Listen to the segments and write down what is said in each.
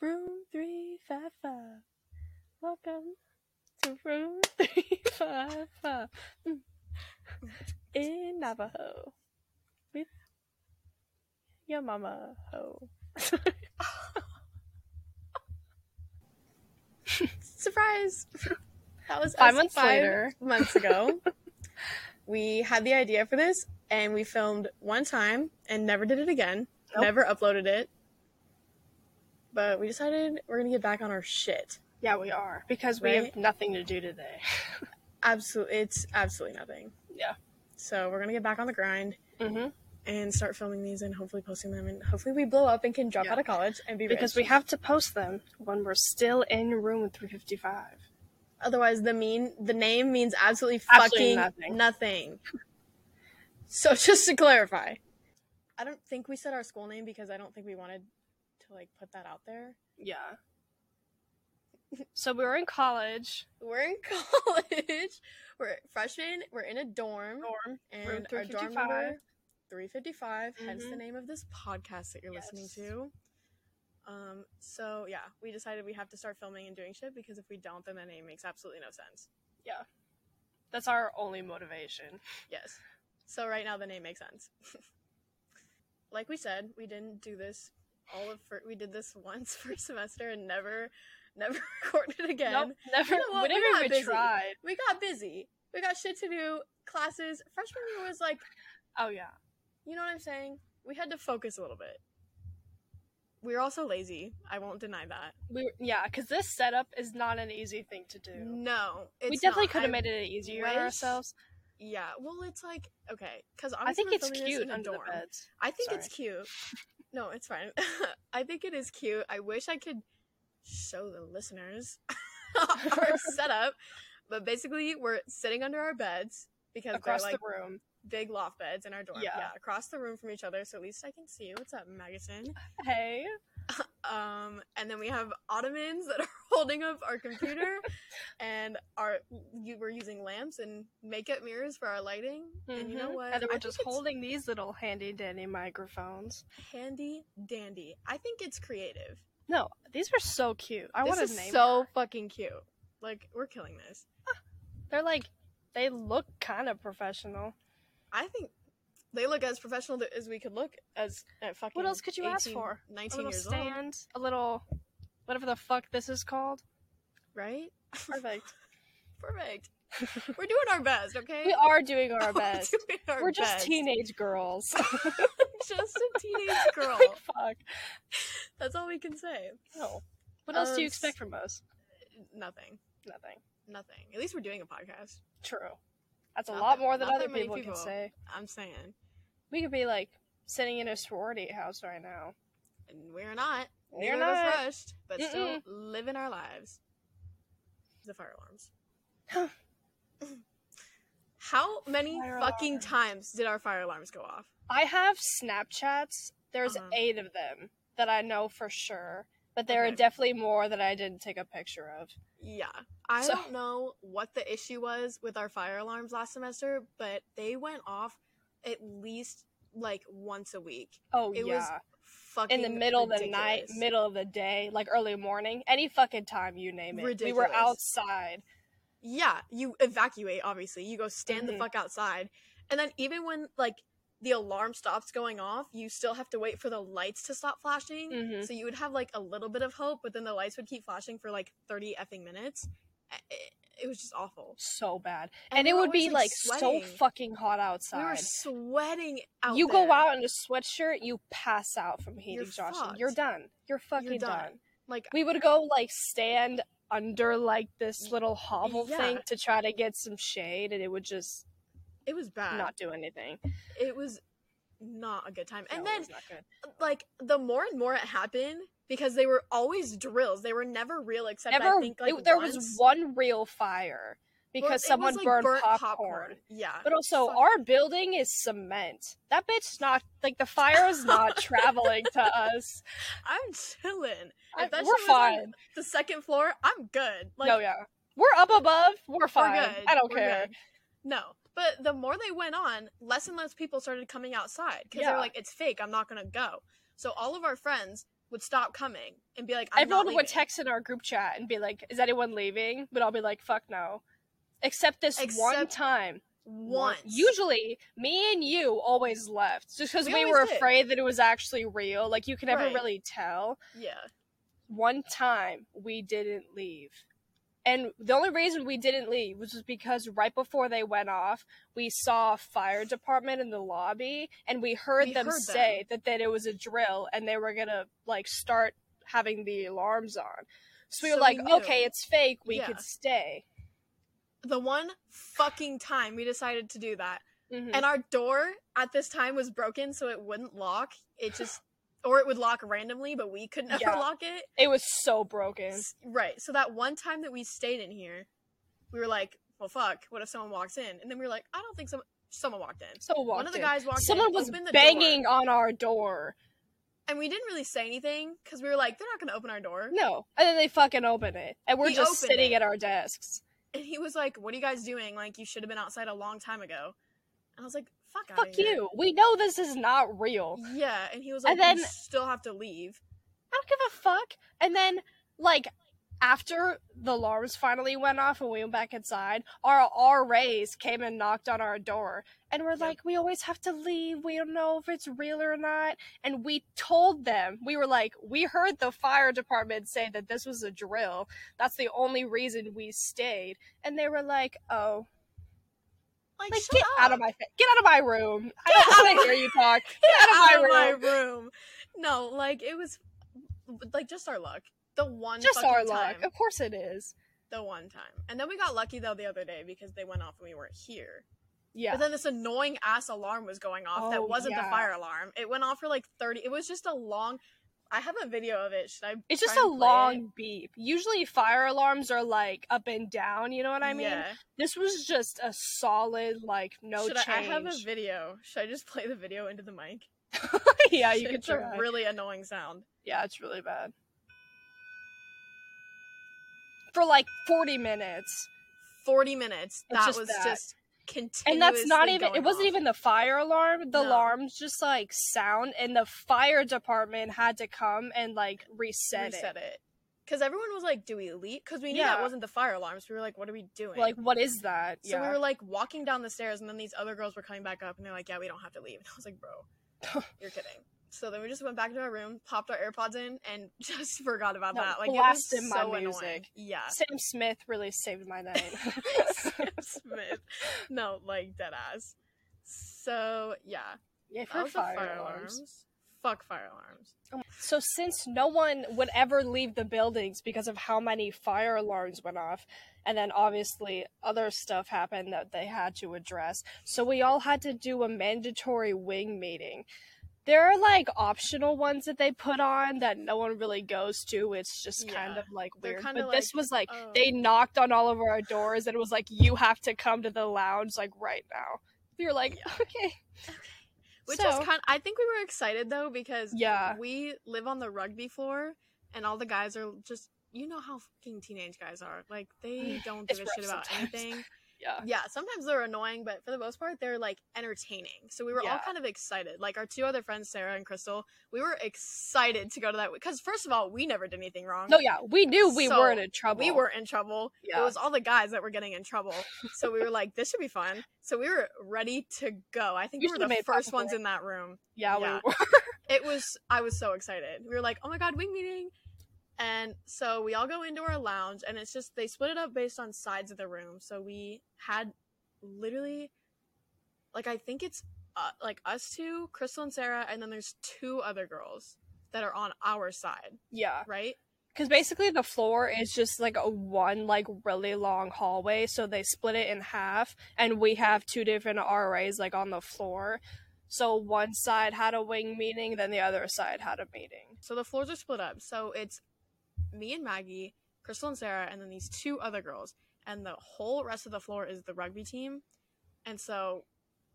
Room 355. Welcome to room 355. Mm. In Navajo. With your mama ho. Surprise! That was Five months later. months ago. we had the idea for this and we filmed one time and never did it again. Nope. Never uploaded it. But we decided we're gonna get back on our shit. Yeah, we are because we Right? have nothing to do today. Absolutely, it's absolutely nothing. Yeah. So we're gonna get back on the grind Mm-hmm. and start filming these and hopefully posting them and hopefully we blow up and can drop Yeah. out of college and be Because rich. we have to post them when we're still in room 355. Otherwise, the mean the name means absolutely Absolutely fucking nothing. nothing. so just to clarify, I don't think we said our school name because I don't think we wanted to like put that out there. Yeah. So we were in college. We're in college. We're freshmen. We're in a dorm, Dorm. and room our dorm 355. number three fifty five. Hence the Mhm. name of this podcast that you're listening to. Um. So yeah, we decided we have to start filming and doing shit because if we don't, then the name makes absolutely no sense. Yeah. That's our only motivation. Yes. So right now the name makes sense. like we said, we didn't do this all of fir- we did this once for a semester and never never recorded again. Nope, never. You know what? We We busy. tried. We got busy. We got shit to do. Classes. Freshman year was like, Oh yeah. you know what I'm saying? We had to focus a little bit. We were also lazy. I won't deny that. We yeah, because this setup is not an easy thing to do. No, we definitely could have made it easier wish- ourselves. Yeah, well, it's like okay, because I think it's cute under the beds. I think Sorry. it's cute. No, it's fine. I think it is cute. I wish I could show the listeners our setup, but basically we're sitting under our beds because Across they're like the room. big loft beds in our dorm. Yeah. yeah, across the room from each other, so at least I can see you. What's up, Magasin? Hey. Um, and then we have ottomans that are holding up our computer, and our you were using lamps and makeup mirrors for our lighting. And you know Mhm. what? And we're just holding these little handy dandy microphones. handy dandy. I think it's creative. No, these are so cute. I want to name so her. fucking cute. Like we're killing this. They're like, they look kind of professional. I think they look as professional as we could look as at fucking. What else could you ask for? Nineteen little years old, stand, a little, whatever the fuck this is called. right? Perfect. Perfect. We're doing our best, okay? we are doing our We're best. doing our We're just best. teenage girls. just a teenage girl. like fuck. That's all we can say. No. What else do you Um, expect from us? Nothing. Nothing. Nothing. At least we're doing a podcast. True. That's a Not lot that- more than other people, people. can say. I'm saying, We could be like sitting in a sorority house right now. and we're not. We're Neither not. rushed, but still living our lives. The fire alarms. How many Fire fucking alarm. times did our fire alarms go off? I have Snapchats. There's Uh-huh. eight of them that I know for sure, but there Okay. are definitely more that I didn't take a picture of. Yeah. I So- don't know what the issue was with our fire alarms last semester, but they went off at least like once a week. Oh It was yeah, Fucking in the middle of the night, middle of the day, like early morning, any fucking time you name it. We were outside. Yeah, you evacuate obviously. You go stand Mhm. the fuck outside. And then even when like the alarm stops going off, you still have to wait for the lights to stop flashing. Mhm. So you would have like a little bit of hope, but then the lights would keep flashing for like 30 effing minutes. It, it was just awful. So bad, and, we it would be always, like, so fucking hot We outside. were sweating out you there. go out in a sweatshirt, you pass out from heat You're exhaustion. fucked. You're done. You're fucking done. done. like We would go like stand under like this little hovel Yeah. thing to try to get some shade, and it would just it was bad. not do anything. it was not a good time. And No, it then was not good. like the more and more it happened because they were always drills. They were never real except Never, I think like it- there once. was one real fire because it someone was, like, burned burnt popcorn. Yeah. But also, our building is cement. That bitch not like the fire is not traveling to us. I'm chilling. I- If that we're shit was on fine. the second floor, I'm good. Like no, yeah, we're up above. We're fine. we're good. I don't We're care. good. No. But the more they went on, less and less people started coming outside because Yeah. they're like, it's fake. I'm not going to go. So all of our friends would stop coming and be like, I'm Everyone would text in our group chat and be like, "Is anyone leaving?" But I'll be like, "Fuck no." Except this one time. once. Usually, me and you always left just because We we, were did. afraid that it was actually real. Like you could never Right. really tell. Yeah. One time we didn't leave. And the only reason we didn't leave was because right before they went off, we saw a fire department in the lobby and we heard We them heard say that, that it was a drill and they were gonna like start having the alarms on. So we So were like, knew. okay, it's fake, we Yeah. could stay. The one fucking time we decided to do that. Mhm. And our door at this time was broken so it wouldn't lock. It just or it would lock randomly, but we could never Yeah. lock it. it was so broken. Right. So that one time that we stayed in here, we were like, well fuck, what if someone walks in? And then we were like, I don't think someone someone walked in. So One of the guys walked Someone in, was the banging door, on our door. and we didn't really say anything because we were like, they're not gonna open our door. No, and then they fucking open it, and we're He just sitting it. at our desks. And he was like, What are you guys doing? Like you should have been outside a long time ago. And I was like, Fuck Fuck here." you. We know this is not real. Yeah, and he was like, And then- "You still have to leave." I don't give a fuck. And then, like, after the alarms finally went off and we went back inside, our RAs came and knocked on our door. And we're Yep. like, we always have to leave. We don't know if it's real or not. And we told them, we were like, we heard the fire department say that this was a drill. That's the only reason we stayed. And they were like, oh, Like, like, get up. out of my fa- get out of my room. I don't want to hear you talk. Get out of out my of room. my room. No, like it was like just our luck. The one Just our time. luck. Of course it is. The one time. And then we got lucky though the other day because they went off and we weren't here. Yeah. But then this annoying ass alarm was going off Oh, that wasn't yeah. the fire alarm. It went off for like 30. It was just a long I have a video of it. Should I It's just a long beep. Usually fire alarms are like up and down, you know what I mean? Yeah. This was just a solid like no Should change. I, I have a video. Should I just play the video into the mic? yeah, you it's try. a really annoying sound. yeah, it's really bad. For like 40 minutes. 40 minutes. It's that just was that. just continuously And that's not even it wasn't off. even the fire alarm. The No. alarms just like sound and the fire department had to come and like reset, reset it. it. Because everyone was like, "Do we leave?" Because we knew that wasn't the fire alarm. So we were like, "What are we doing?" Like what is that? so yeah. we were like walking down the stairs, and then these other girls were coming back up, and they're like, "Yeah, we don't have to leave." And I was like, "Bro, you're kidding." So then we just went back to our room, popped our AirPods in, and just forgot about No, that. Like it blasted was my so annoying. music. Yeah. Sam Smith really saved my night. Sam Smith. No, like dead ass. So yeah, yeah, for was the fire, alarms. Fuck fire alarms. Oh so since no one would ever leave the buildings because of how many fire alarms went off, and then obviously other stuff happened that they had to address, so we all had to do a mandatory wing meeting. There are like optional ones that they put on that no one really goes to. It's just kind of like weird. But this was like oh. they um, knocked on all of our doors and it was like you have to come to the lounge like right now. We were like, Yeah. okay. Which So- is kind. I think we were excited though because Yeah. we live on the rugby floor, and all the guys are just you know how fucking teenage guys are. Like they don't It's give a shit about sometimes. anything. Yeah. Yeah, sometimes they're annoying, but for the most part, they're like entertaining. So we were all kind of excited. Like our two other friends, Sarah and Crystal, we were excited to go to that because first of all, we never did anything wrong. No, yeah, we knew we So, weren't in trouble. We weren't in trouble. Yeah. It was all the guys that were getting in trouble. So we were like, this should be fun. So we were ready to go. I think You we were the made first ones in that room. Yeah, Yeah. we were. It was I was so excited. We were like, "Oh my god, wing meeting." And so we all go into our lounge and it's just they split it up based on sides of the room. So we had literally like I think it's uh, like us two, Crystal and Sarah, and then there's two other girls that are on our side, Yeah, right? because basically the floor is just like a one like really long hallway, so they split it in half, and we have two different RAs like on the floor. So one side had a wing meeting, then the other side had a meeting. So the floors are split up. So it's me and Maggie, Crystal and Sarah, and then these two other girls. And the whole rest of the floor is the rugby team. And so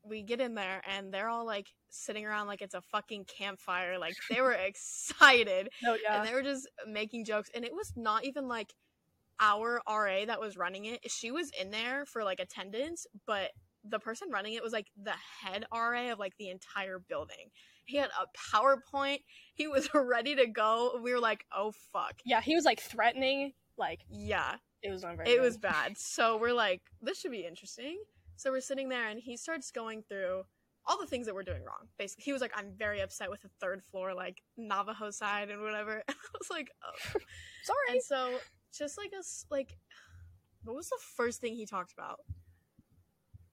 we get in there and they're all like sitting around like it's a fucking campfire. Like they were excited. No, yeah, And they were just making jokes. And it was not even like our RA that was running it. She was in there for like attendance, but the person running it was like the head RA of like the entire building. He had a PowerPoint. He was ready to go. We were like, "Oh fuck." Yeah, he was like threatening. Like Yeah. it was not very. It good. was bad. So we're like, this should be interesting. So we're sitting there and he starts going through all the things that we're doing wrong. Basically, he was like, I'm very upset with the third floor, like Navajo side and whatever. I was like, oh. sorry. And so just like us, like, what was the first thing he talked about?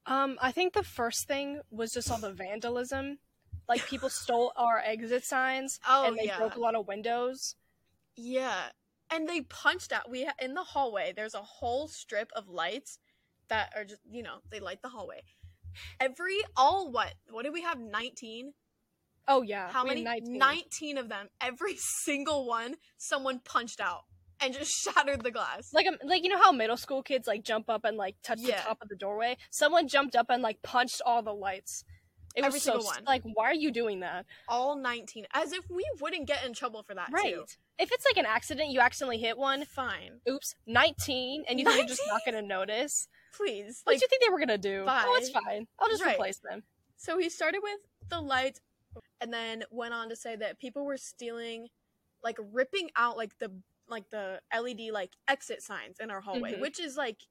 Um, I think the first thing was just all the vandalism. Like people stole our exit signs Oh and they yeah, broke a lot of windows. yeah. And they punched out. We ha- in the hallway. There's a whole strip of lights that are just you know they light the hallway. Every all what what did we have? Nineteen. Oh yeah. How many? 19. 19. of them. Every single one, someone punched out and just shattered the glass. Like um, like you know how middle school kids like jump up and like touch Yeah. the top of the doorway. Someone jumped up and like punched all the lights. It Every was so single one. like why are you doing that? All 19. As if we wouldn't get in trouble for that, Right. too. If it's like an accident, you accidentally hit one. Fine. Oops, nineteen, and you think they're just not gonna notice? Please. What Like, do you think they were gonna do? Oh, it's bye. fine. I'll just Right. replace them. so he started with the lights and then went on to say that people were stealing, like ripping out like the like the LED like exit signs in our hallway, Mhm. which is like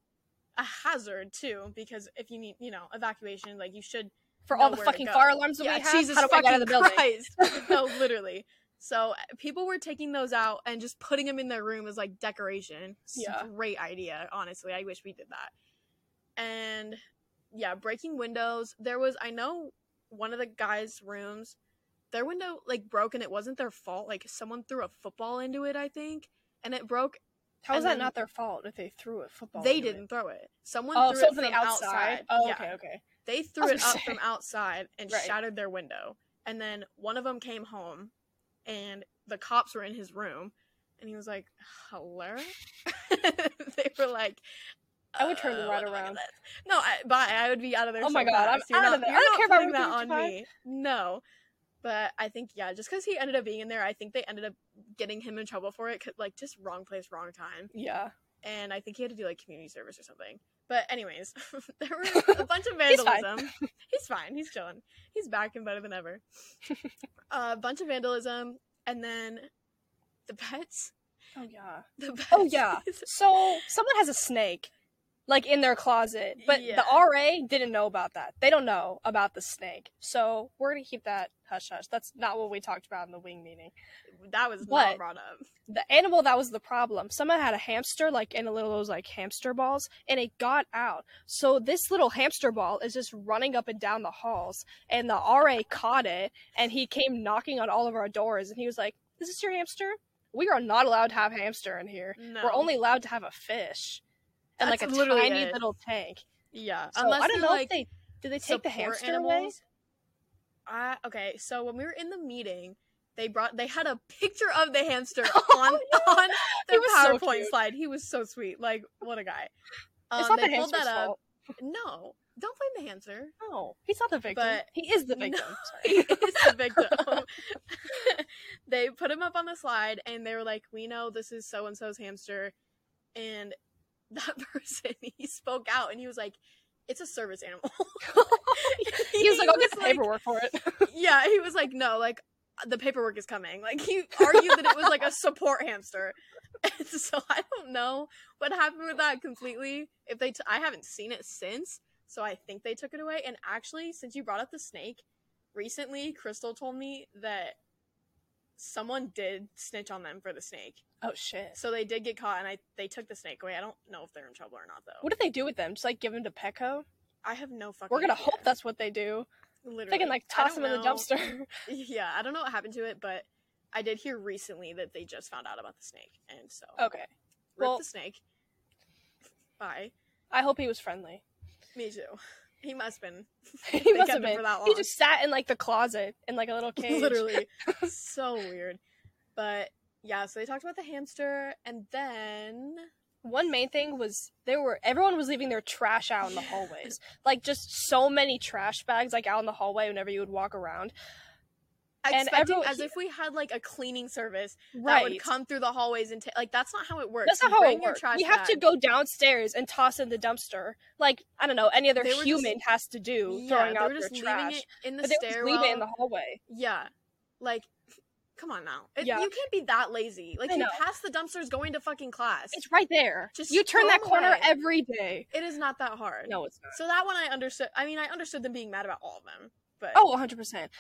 a hazard too because if you need you know evacuation like you should For all the fucking fire alarms that yeah, we have, Jesus how do I fucking get out of the building? No, literally. So people were taking those out and just putting them in their room as like decoration. Yeah. great idea. Honestly, I wish we did that. And yeah, breaking windows. There was I know one of the guys' rooms, their window like broke and it wasn't their fault. Like someone threw a football into it, I think, and it broke. How is that not their fault if they threw a football? they didn't throw it. Someone Oh, threw so it from from the outside. Oh, Yeah. okay, okay. They threw it up from outside and Right. shattered their window. And then one of them came home and the cops were in his room and he was like, "Hello?" they were like I would turn them "Uh, right around. No, I, bye. I would be out of there. Oh my God, I'm. You're out not, of there. I don't care about that on me. No. But I think yeah, just because he ended up being in there, I think they ended up getting him in trouble for it. 'cause, Like just wrong place, wrong time Yeah. and I think he had to do like community service or something. But anyways, there were a bunch of He's fine. vandalism. He's fine. He's chilling. He's back and better than ever. a bunch of vandalism, and then the pets. Oh yeah. The oh, pets. Oh yeah. So someone has a snake, like in their closet, but Yeah. the RA didn't know about that. They don't know about the snake, so we're gonna keep that hush hush. That's not what we talked about in the wing meeting. that was What? not brought up. The animal that was the problem. Someone had a hamster, like in a little those like hamster balls, and it got out. So this little hamster ball is just running up and down the halls, and the RA caught it, and he came knocking on all of our doors, and he was like, "Is this your hamster? We are not allowed to have hamster in here. No, We're only allowed to have a fish." And like a literally tiny it. little tank. yeah. So Unless I don't know like if they did they take the hamster away. I okay. So when we were in the meeting, they brought they had a picture of the hamster on Oh, no. on He the was so PowerPoint cute. slide. He was so sweet. Like what a guy. Um, it's not they the pulled hamster's that up. fault. No, don't blame the hamster. No, he's not the victim. But- he is the No. victim. he is the victim. they put him up on the slide and they were like, "We know this is so and so's hamster," and that person he spoke out and he was like, "It's a service animal." he was like, "I'll get the paperwork for it." yeah, he was like, "No, like the paperwork is coming." Like he argued that it was like a support hamster. And so I don't know what happened with that completely. If they, t- I haven't seen it since, so I think they took it away. And actually, since you brought up the snake, recently Crystal told me that someone did snitch on them for the snake. oh shit! So they did get caught, and I they took the snake away. I don't know if they're in trouble or not though. What did they do with them? Just like give them to Petco? I have no fucking. We're gonna idea. hope that's what they do. literally. They can like toss them in the dumpster. Yeah, I don't know what happened to it, but I did hear recently that they just found out about the snake, and so okay. rip well- the snake. Bye. I hope he was friendly. Me too. He must have been. he must have been. for that long. He just sat in like the closet in like a little cage. Literally, so weird. But yeah, so they talked about the hamster, and then One main thing was there were everyone was leaving their trash out in the hallways. like just so many trash bags like out in the hallway whenever you would walk around. And expecting everyone- as if we had like a cleaning service that would come through the hallways and ta- like that's not how it works. That's not You how it works. trash You have to go downstairs and toss in the dumpster, like I don't know any other were just- human has to do, Yeah, throwing out their just trash. leaving it in the but they would just stairwell. leave it in the hallway. Yeah, like come on now. It, Yeah. You can't be that lazy. Like you pass the dumpsters going to fucking class. It's right there. Just you turn that corner away. every day. it is not that hard. No, it's not. So that one I understood. I mean, I understood them being mad about all of them, but Oh, 100 percent.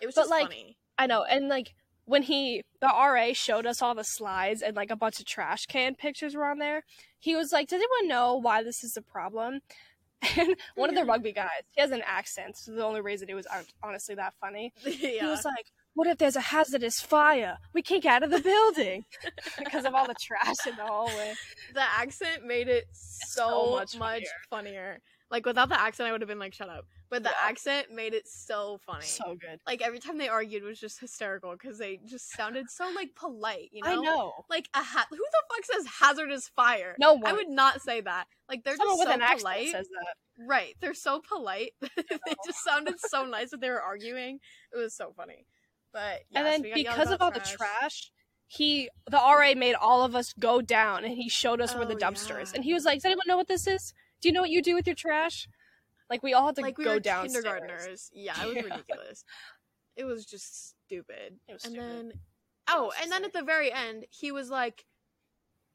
It was but, just like, funny. I know, and like when he the RA showed us all the slides and like a bunch of trash can pictures were on there, he was like, "Does anyone know why this is a problem?" And one of the rugby guys, he has an accent, so the only reason it was honestly that funny. yeah. He was like, "What if there's a hazardous fire? We can't get out of the building because of all the trash in the hallway." the accent made it so, So much, much funnier. Like without the accent, I would have been like, "Shut up." But the Yeah. accent made it so funny. So good. like every time they argued was just hysterical because they just sounded so like polite. You know, I know. like a ha- who the fuck says hazardous fire? No one. I would not say that. Like they're Someone just with so an accent polite. says that. Right, they're so polite. they oh. just sounded so nice when they were arguing. It was so funny. But and then yelled because of all about the trash, he the RA made all of us go down and he showed us where the Oh, dumpster is. And he was like, Does anyone know what this is? Do you know what you do with your trash? Like we all had to like we go downstairs. kindergartners. Yeah, it was Yeah. ridiculous. It was just stupid. It was and stupid. then oh, and then at the very end, he was like,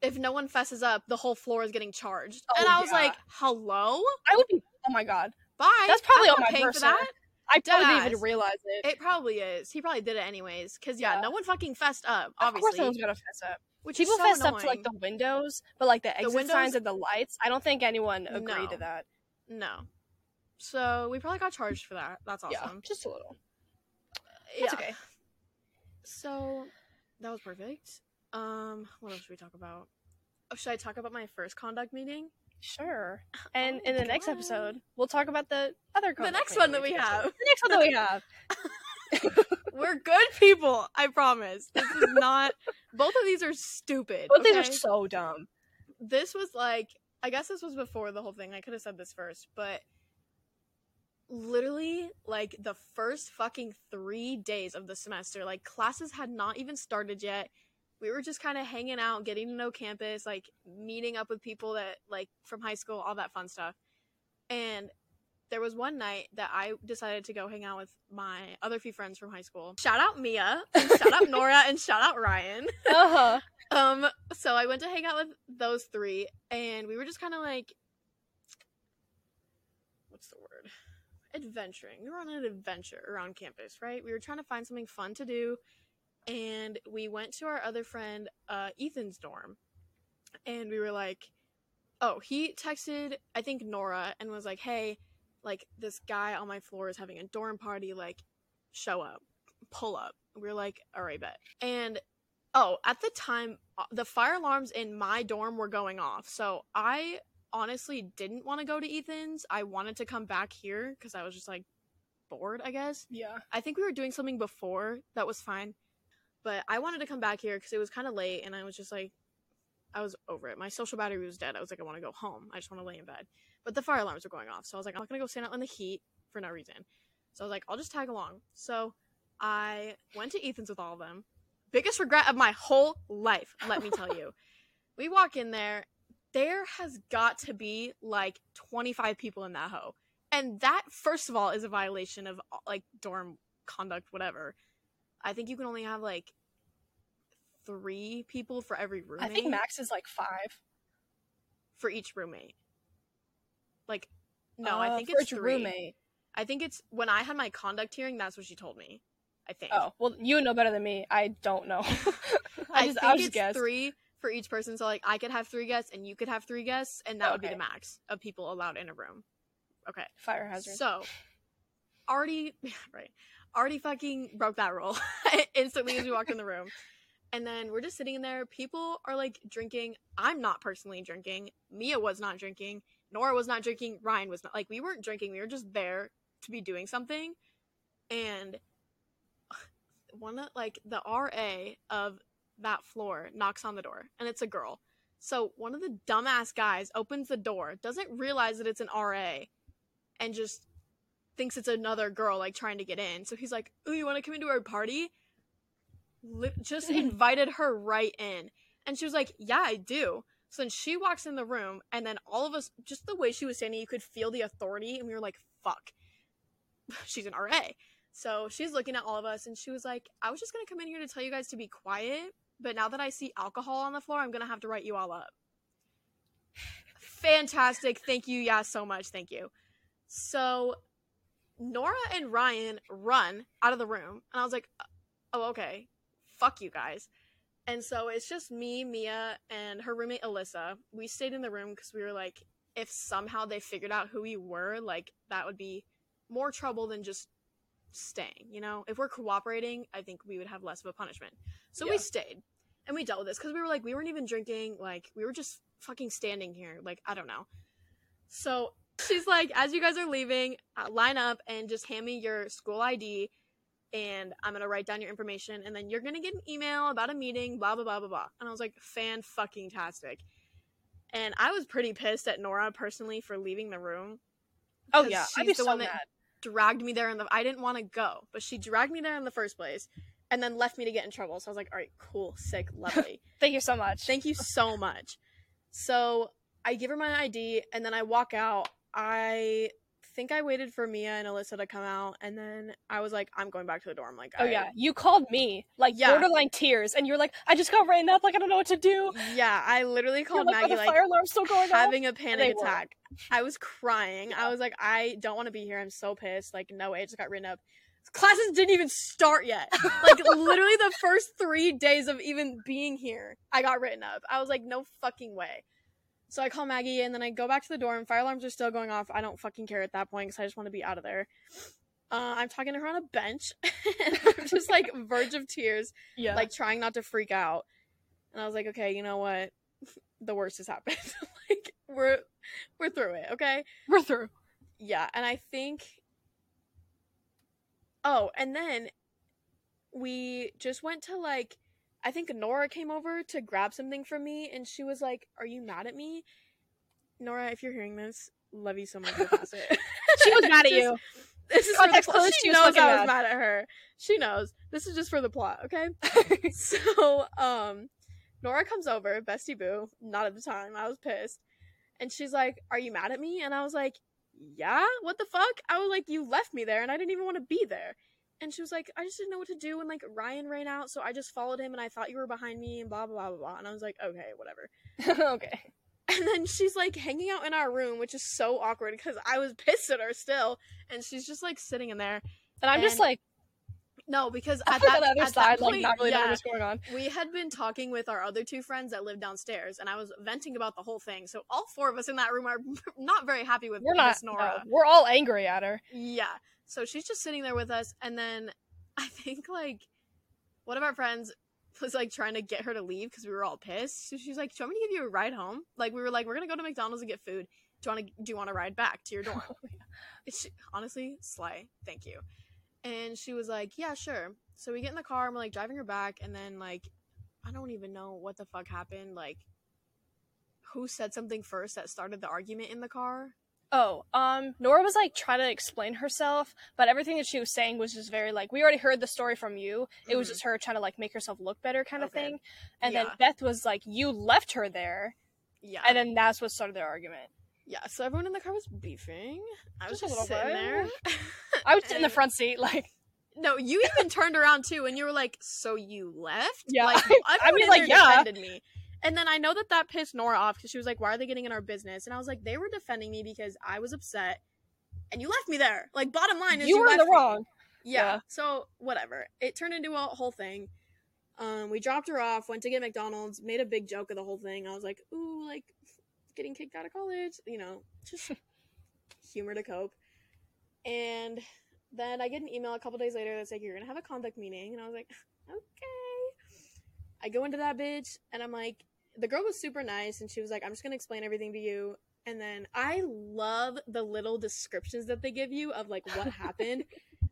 "If no one fesses up, the whole floor is getting charged." Oh, and I was yeah. like, "Hello, I would be oh my god. bye." That's probably I'm on my paying for person. that. I probably didn't even realize it. It probably is. He probably did it anyways. Cause yeah, Yeah. no one fucking fessed up. of course Obviously, someone's gonna fess up. Which People so fessed annoying. up to like the windows, but like the exit windows- signs and the lights, I don't think anyone agreed No. to that. no. So we probably got charged for that. That's awesome. Yeah, just a little. Yeah. It's okay. So that was perfect. Um, what else should we talk about? Oh, should I talk about my first conduct meeting? Sure. And Oh in the my next episode, we'll talk about the other The next one that we have. The next one that we have. We're good people, I promise. This is not. Both of these are stupid. Both these okay? are so dumb. this was like I guess this was before the whole thing. I could have said this first, but literally like the first fucking 3 days of the semester, like classes had not even started yet. We were just kind of hanging out, getting to know campus, like meeting up with people that like from high school, all that fun stuff. And there was one night that I decided to go hang out with my other few friends from high school. Shout out Mia, and shout out Nora, and shout out Ryan. Uh-huh. Um, so I went to hang out with those three, and we were just kind of like, what's the word? Adventuring. We were on an adventure around campus, right? We were trying to find something fun to do, and we went to our other friend, uh, Ethan's dorm, and we were like, oh, he texted, I think Nora, and was like, hey, like this guy on my floor is having a dorm party, like, show up, pull up. we are like, all right, bet. And Oh, at the time, uh, the fire alarms in my dorm were going off. So I honestly didn't want to go to Ethan's. I wanted to come back here because I was just like bored, I guess. Yeah. I think we were doing something before that was fine. But I wanted to come back here because it was kind of late and I was just like, I was over it. My social battery was dead. I was like, I want to go home. I just want to lay in bed. But the fire alarms were going off. So I was like, I'm not going to go stand out in the heat for no reason. So I was like, I'll just tag along. So I went to Ethan's with all of them. Biggest regret of my whole life, let me tell you. we walk in there. There has got to be like 25 people in that hoe. And that, first of all, is a violation of uh, like dorm conduct, whatever. I think you can only have like three people for every roommate. I think max is like five. for each roommate. Like, no, I Uh, think for it's three. roommate. I think it's when I had my conduct hearing. That's what she told me. I think. Oh well, you know better than me. I don't know. I, I just think I just it's guessed. three for each person. So like, I could have three guests, and you could have three guests, and that would be the max of people allowed in a room. Okay. Fire hazard. So, already, right, already fucking broke that rule instantly as we walked in the room. And then we're just sitting in there. People are like drinking. I'm not personally drinking. Mia was not drinking. Nora was not drinking. Ryan was not. Like, we weren't drinking. We were just there to be doing something. And one of, like, the RA of that floor knocks on the door, and it's a girl. So one of the dumbass guys opens the door, doesn't realize that it's an RA, and just thinks it's another girl like trying to get in. So he's like, "Oh, you want to come into our party?" Li- just invited her right in, and she was like, "Yeah, I do." So then she walks in the room, and then all of us, just the way she was standing, you could feel the authority, and we were like, "Fuck." She's an RA. So she's looking at all of us, and she was like, "I was just gonna come in here to tell you guys to be quiet, but now that I see alcohol on the floor, I'm gonna have to write you all up." Fantastic. Thank you. Yeah, so much. Thank you. So Nora and Ryan run out of the room, and I was like, oh, okay. Fuck you guys. And so it's just me, Mia, and her roommate Alyssa. We stayed in the room because we were like, if somehow they figured out who we were, like, that would be more trouble than just staying, you know? If we're cooperating, I think we would have less of a punishment. So we stayed and we dealt with this because we were like, we weren't even drinking, like, we were just fucking standing here. Like, I don't know. So she's like, as you guys are leaving, uh, line up and just hand me your school ID and I'm gonna write down your information and then you're gonna get an email about a meeting, blah blah blah blah blah. And I was like, fan fucking tastic. And I was pretty pissed at Nora personally for leaving the room. Oh yeah, I'd be the so one mad. that dragged me there in the I didn't want to go, but she dragged me there in the first place and then left me to get in trouble. So I was like, all right, cool, sick, lovely. Thank you so much. Thank you so much. So I give her my ID and then I walk out. I think I waited for Mia and Alyssa to come out and then I was like, I'm going back to the dorm. Like, Oh I- yeah, you called me like Yeah. borderline tears, and you're like, I just got written up, like I don't know what to do. yeah. I literally called like, Maggie like fire alarm's still going off? having a panic They were. attack. I was crying. I was like, I don't want to be here. I'm so pissed. Like, no way. I just got written up. Classes didn't even start yet. Like, literally the first three days of even being here, I got written up. I was like, no fucking way. So I call Maggie and then I go back to the dorm. Fire alarms are still going off. I don't fucking care at that point because I just want to be out of there. Uh, I'm talking to her on a bench. and I'm just like verge of tears yeah, like trying not to freak out. And I was like, okay, you know what? The worst has happened. like we're we're through it, okay? we're through. Yeah, and I think Oh, and then we just went to like I think Nora came over to grab something from me and she was like, "Are you mad at me?" Nora, if you're hearing this, love you so much. It. She was mad at Just- you. This is for the Context plot. She she knows I was mad. mad at her. She knows. This is just for the plot, okay? so, um, Nora comes over, Bestie Boo, not at the time. I was pissed. And she's like, Are you mad at me? And I was like, Yeah? What the fuck? I was like, You left me there and I didn't even want to be there. And she was like, I just didn't know what to do. And like, Ryan ran out, so I just followed him and I thought you were behind me and blah, blah, blah, blah, blah. And I was like, Okay, whatever. okay. And then she's like hanging out in our room, which is so awkward because I was pissed at her still. And she's just like sitting in there. And I'm just like, No, because at that, the other at side, that like point, not really knowing yeah, what's going on. we had been talking with our other two friends that live downstairs, and I was venting about the whole thing. So all four of us in that room are not very happy with We're not. Nora. no, we're all angry at her. Yeah. So she's just sitting there with us, and then I think like one of our friends was like trying to get her to leave because we were all pissed. So she's like, "Do you want me to give you a ride home?" Like we were like, "We're gonna go to McDonald's and get food. Do you want to? Do you want to ride back to your dorm?" Oh, she, honestly, Sly, Thank you. And she was like, "Yeah, sure." So we get in the car and we're like driving her back, and then like I don't even know what the fuck happened. Like, who said something first that started the argument in the car? Oh, um, Nora was like trying to explain herself, but everything that she was saying was just very like we already heard the story from you. It was Mhm. just her trying to like make herself look better, kind of thing. And Yeah. then Beth was like, "You left her there," Yeah. and then that's what started their argument. Yeah, so everyone in the car was beefing. I was Just a just, little sitting there. I was in the front seat, like, No, you even turned around too, and you were like, "So you left?" Yeah, like, I mean, like, yeah. defended me. And then I know that that pissed Nora off because she was like, "Why are they getting in our business?" And I was like, "They were defending me because I was upset, and you left me there." Like, bottom line is you were in the me. wrong. Yeah. Yeah. So whatever. It turned into a whole thing. Um, we dropped her off, went to get McDonald's, made a big joke of the whole thing. I was like, "Ooh, like getting kicked out of college," you know, just humor to cope. And then I get an email a couple days later that's like, "You're gonna have a conduct meeting," and I was like, "Okay." I go into that bitch, and I'm like, the girl was super nice, and she was like, "I'm just gonna explain everything to you." And then I love the little descriptions that they give you of like what happened.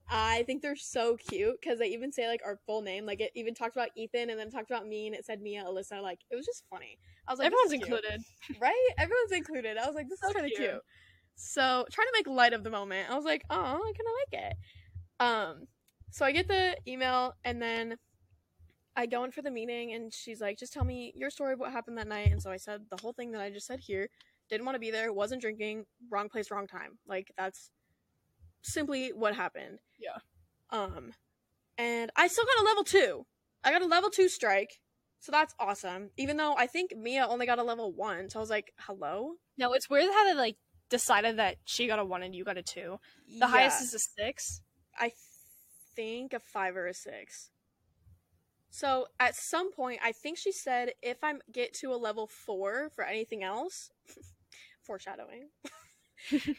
I think they're so cute because they even say like our full name. Like it even talked about Ethan and then talked about me and it said Mia, Alyssa. Like it was just funny. I was like, Everyone's included. right? Everyone's included. I was like, this So is kind of cute. cute. So trying to make light of the moment. I was like, oh, I kind of like it. Um, so I get the email and then I go in for the meeting and she's like, just tell me your story of what happened that night. And so I said the whole thing that I just said here. Didn't want to be there, wasn't drinking, wrong place, wrong time. Like that's simply what happened. Yeah. Um, and I still got a level two. I got a level two strike. So that's awesome. Even though I think Mia only got a level one. So I was like, hello? No, it's weird how they like decided that she got a one and you got a two. The highest is a six. I think a five or a six. So at some point, I think she said if I get to a level four for anything else, foreshadowing. if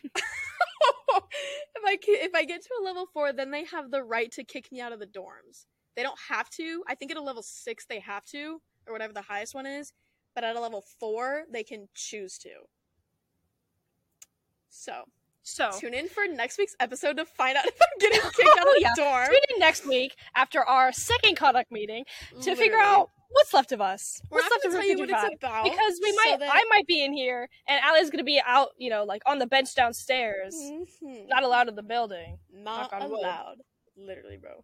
I if I get to a level four, then they have the right to kick me out of the dorms. They don't have to. I think at a level six they have to, or whatever the highest one is. But at a level four, they can choose to. So So tune in for next week's episode to find out if I'm getting kicked out of the Yeah. dorm. tune in next week after our second conduct meeting to figure out what's left of us. We're what's not left of tell you what Route it's about because we so might that- I might be in here and Allie's gonna be out, you know, like on the bench downstairs. Mhm. Not allowed in the building. Not knock on wood. allowed. Literally, bro.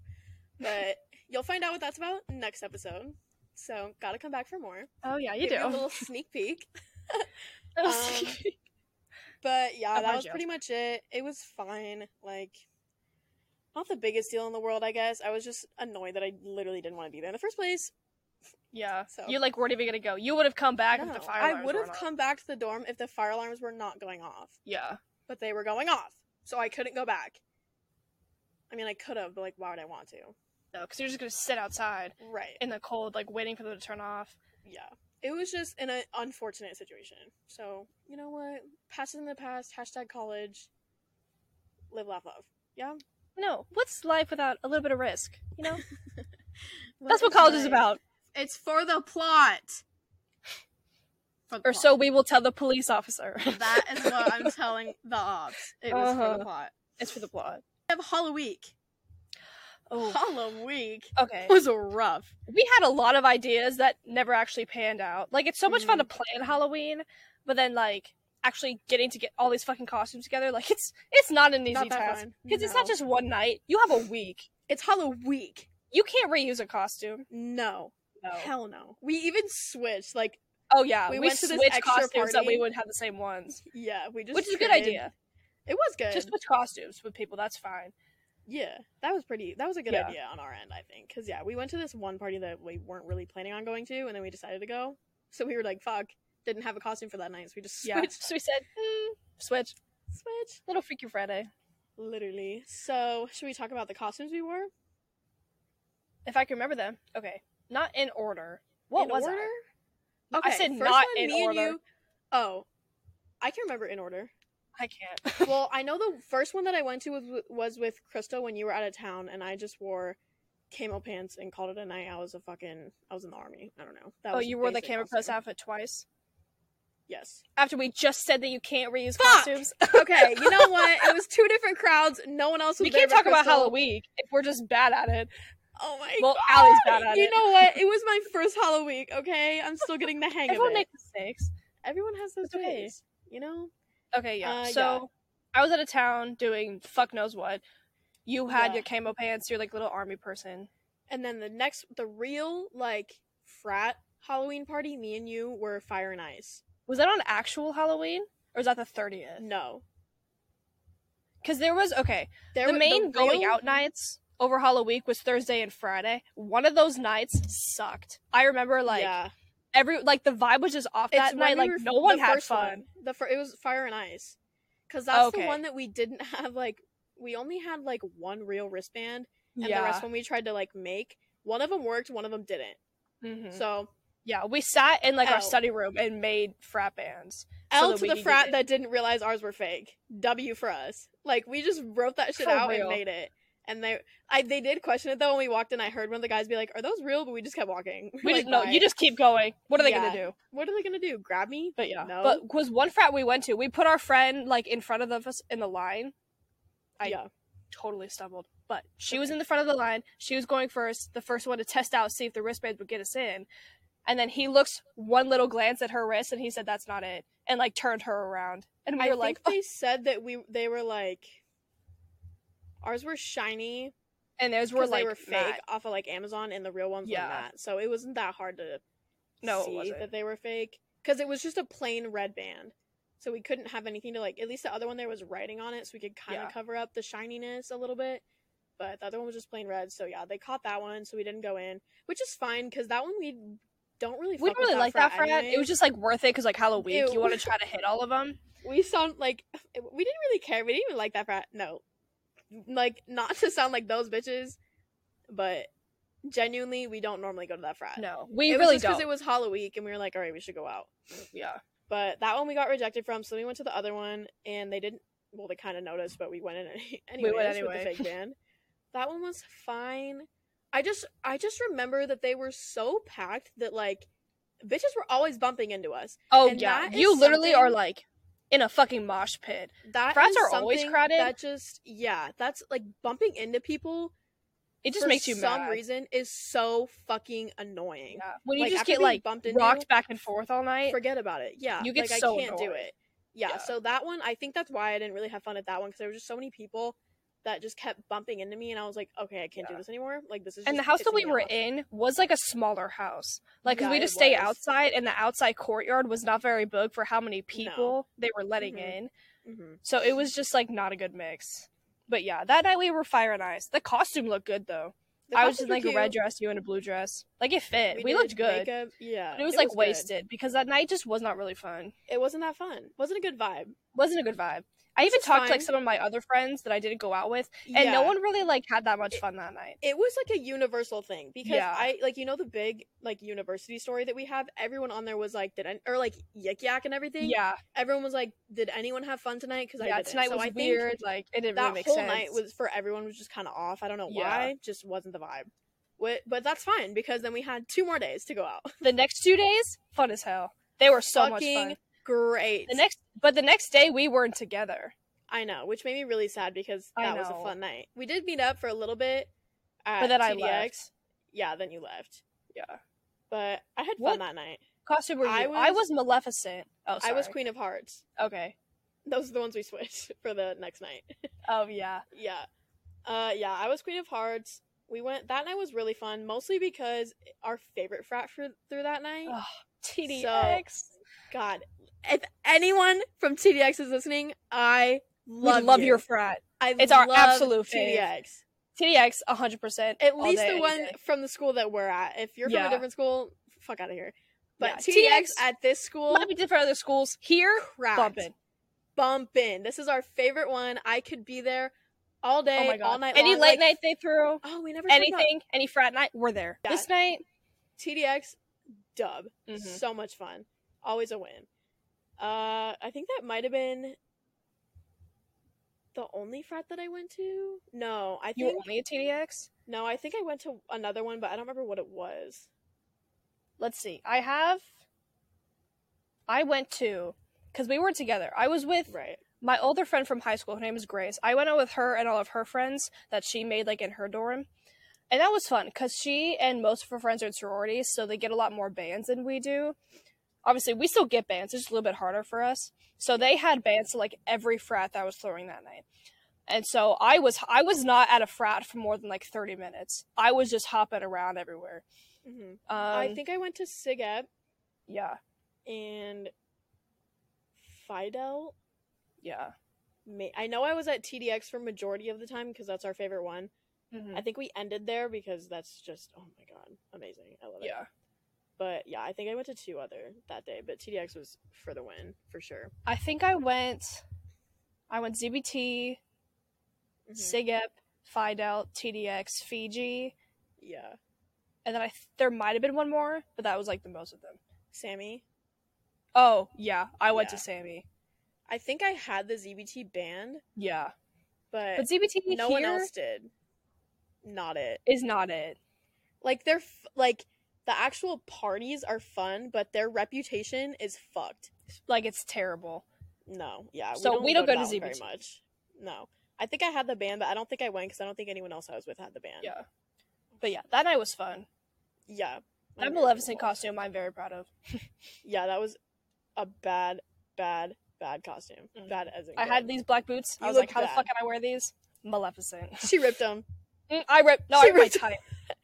But you'll find out what that's about next episode. So gotta come back for more. Oh yeah, you Give do. a little sneak peek. Um, But yeah, How that was you? pretty much it. It was fine. Like, not the biggest deal in the world, I guess. I was just annoyed that I literally didn't want to be there in the first place. yeah. So- You like weren't even gonna go. You would have come back if the fire I would have weren't off. come back to the dorm if the fire alarms were not going off. Yeah. But they were going off. So I couldn't go back. I mean, I could have, but like, why would I want to? No, because you're just gonna sit outside Right. in the cold, like waiting for them to turn off. yeah it was just an uh, unfortunate situation so you know what past in the past hashtag college live laugh love yeah No, what's life without a little bit of risk? You know, What that's what college is about. it's for the plot For the Or plot. so we will tell the police officer. that is what i'm telling the ops it was for Uh-huh. the plot it's for the plot. we have Hollow Week. Oh, Hollow Week okay. It was rough. We had a lot of ideas that never actually panned out. Like, it's so much fun Mm. to plan Halloween, but then like actually getting to get all these fucking costumes together, like it's it's not an easy Not task fun. because it's not just one night. You have a week. It's Halloween Week. You can't reuse a costume. No, No. hell no. We even switched. Like, Oh yeah, We we, went to this switched extra costumes that we party. would have the same ones, yeah, we just which is a good idea. It was good. Just switch costumes with people. That's fine. Yeah, that was pretty. That was a good Yeah. idea on our end, I think. Because yeah, we went to this one party that we weren't really planning on going to, and then we decided to go. So we were like, "Fuck!" Didn't have a costume for that night, so we just Yeah. So we said, hmm, switch. Switch. Little Freaky Friday. Literally. So should we talk about the costumes we wore? If I can remember them. Okay. Not in order. What in was order? I? Okay, I said first not one, in me order. And you... Oh, I can remember in order. I can't. well, I know the first one that I went to was was with Crystal when you were out of town, and I just wore camo pants and called it a night. I was a fucking. I was in the army. I don't know. That oh, you wore the camera press outfit twice? Yes. After we just said that you can't reuse Fuck! costumes? Okay, you know what? It was two different crowds. No one else was we can't talk about Halloween if we're just bad at it. Oh my Well, god. Well, Allie's bad at you it. You know what? It was my first Halloween, okay? I'm still getting the hang of it. Everyone makes mistakes. Everyone has those It's okay. days, you know? Okay, yeah. Uh, so yeah. I was out of town doing fuck knows what. You had Yeah. your camo pants, you're like little army person. And then the next the real like frat Halloween party, me and you were fire and ice. Was that on actual Halloween? Or was that the 30th? No. Because there was, okay, There the main going real- out nights over Halloween was Thursday and Friday. One of those nights sucked. I remember like yeah. Every like the vibe was just off that night. we Like were- no one the had fun. one. The fir- it was fire and ice. Cuz that's Okay. the one that we didn't have like we only had like one real wristband and the rest when we tried to like make one of them worked, one of them didn't. Mhm. So yeah, we sat in like our study room and made frat bands. L that to the frat that didn't realize ours were fake. W for us. Like we just wrote that shit For out real. and made it. And they, I they did question it though when we walked in. I heard one of the guys be like, "Are those real?" But we just kept walking. We like, just no, "Why?" you just keep going. What are they Yeah. gonna do? What are they gonna do? Grab me? But yeah, No. but was one frat we went to. We put our friend like in front of us in the line. I yeah. totally stumbled, but she was in the front of the line. She was going first, the first one to test out, see if the wristbands would get us in. And then he looks one little glance at her wrist and he said, That's not it. And like turned her around. And we I were think like, they oh. said that we they were like ours were shiny and those were like they were fake matte. off of like Amazon and the real ones Yeah. were matte. So it wasn't that hard to No, see that they were fake because it was just a plain red band. So we couldn't have anything to like. At least the other one there was writing on it, so we could kind of Yeah. cover up the shininess a little bit. But the other one was just plain red. So yeah, they caught that one, so we didn't go in, which is fine because that one we don't really. We didn't really with like that frat. It was just like worth it because like Halloween, Ew. you want to try to hit all of them. we saw like we didn't really care. We didn't even like that frat. No, like not to sound like those bitches, but genuinely, we don't normally go to that frat. No, we it really was just don't. it was Halloween, and we were like, all right, we should go out. yeah, But that one we got rejected from, so we went to the other one, and they didn't. Well, they kind of noticed, but we went in any- anyways went with anyway. the fake band. that one was fine. I just, I just remember that they were so packed that like, bitches were always bumping into us. Oh And yeah, you literally are like in a fucking mosh pit. That Frats are always crowded. That just, yeah, that's like bumping into people. It just makes you mad for some mad. reason is so fucking annoying. Yeah. When you Like, just get like bumped into, rocked back and forth all night. forget about it. Yeah, You get like, so I can't do it. Yeah, Yeah. so that one, I think that's why I didn't really have fun at that one because there were just so many people that just kept bumping into me, and I was like, okay, I can't do this anymore. Like this is. and the house that we were off. in was like a smaller house. Like, cause Yeah, we just stay was. outside, and the outside courtyard was not very big for how many people they were letting Mhm. in. Mhm. So it was just like not a good mix. But yeah, that night we were fire and ice. The costume looked good though. The I was costumes in like a red dress, you in a blue dress. Like it fit. We, did looked good. makeup, Yeah, But it was like good. wasted because that night just was not really fun. It wasn't that fun. Wasn't a good vibe. Wasn't a good vibe. I even talked to like some of my other friends that I didn't go out with, and yeah. no one really like had that much fun that night. It was like a universal thing because Yeah. I like you know the big like university story that we have. Everyone on there was like, did I, or like yik yak and everything. Yeah, Everyone was like, did anyone have fun tonight? Because I yeah. didn't. Tonight So was I weird. Like it didn't that really make whole sense. night was for everyone was just kind of off. I don't know Yeah. why, just wasn't the vibe. Wh- But that's fine because then we had two more days to go out. the next two days, fun as hell. They were so much fun. Great. The next, but the next day we weren't together. I know, which made me really sad because that was a fun night. We did meet up for a little bit, at But then I left. Yeah, then you left. Yeah. But I had What fun that night. Costume were you? I I was, was- Maleficent. Oh, sorry. I was Queen of Hearts. Okay. Those are the ones we switched for the next night. Oh yeah. yeah. Uh yeah, I was Queen of Hearts. We went that night was really fun, mostly because our favorite frat for through that night. Ugh, TDX. God, if anyone from TDX is listening, I love love you. your frat. I it's our absolute. TDX. TDX, hundred percent. At least the one from the school that we're at. If you're from Yeah. a different school, fuck out of here. But Yeah, TDX, TDX at this school, might be different other schools. Here, cracked. bumping. bumping. This is our favorite one. I could be there all day, Oh my god. all night Any long. late like- night they threw, Oh, we never about anything, any frat night, we're there. Yeah. This night, TDX dub. Mhm. So much fun. Always a win. Uh, I think that might have been the only frat that I went to. No, I you were think only at TDX. no, I think I went to another one, but I don't remember what it was. Let's see. I have. I went to, because we were together. I was with Right. my older friend from high school. Her name is Grace. I went out with her and all of her friends that she made like in her dorm, and that was fun because she and most of her friends are in sororities, so they get a lot more bands than we do. Obviously, we still get bands. It's just a little bit harder for us. So they had bands to like every frat that was throwing that night. And so I was I was not at a frat for more than like 30 minutes. I was just hopping around everywhere. hmm Um, I think I went to SIGEP yeah, and Phi Delt. yeah. I know I was at TDX for majority of the time because that's our favorite one. Mhm. I think we ended there because that's just oh my god, amazing. I love it. Yeah. But yeah, I think I went to two other that day, but TDX was for the win for sure. I think I went I went ZBT, Mhm. SIGEP, Phi Delt, TDX, Fiji, Yeah, and then I th- there might have been one more, but that was like the most of them. Sammy. Oh yeah, I went Yeah. to Sammy. I think I had the ZBT band, Yeah, but, but ZBT no one else did. Not it. is not it. Like they're f- like the actual parties are fun, but their reputation is fucked. Like it's terrible. No, yeah. So we don't go to that one very much. No, I think I had the band, but I don't think I went because I don't think anyone else I was with had the band. Yeah, but yeah, that night was fun. yeah. That I'm- Maleficent costume, I'm very proud of. Yeah, that was a bad, bad, bad costume. Mm. Bad as in I had these black boots. I You was like, how the fuck can I wear these? Maleficent. She ripped them. Mm, I ripped. No, She I ripped my ripped- tights.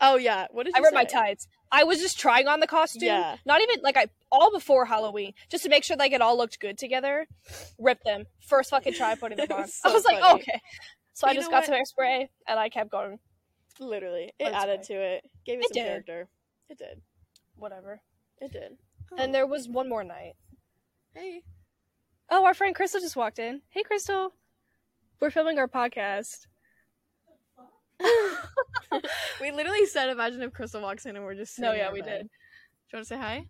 Oh yeah. What did I ripped my tights. I was just trying on the costume. Yeah. Not even like I all before Halloween, just to make sure like it all looked good together. Ripped them first fucking try putting them on. So I was like, funny. okay. So I just got what? some hairspray and I kept going. Literally, it added to it. Gave it, It some did. character. It did. Whatever. It did. And there was one more night. hey. Oh, our friend Crystal just walked in. Hey, Crystal. We're filming our podcast. we literally said, "Imagine if Crystal walks in and we're just." No, yeah, we bed." did. Do you want to say hi?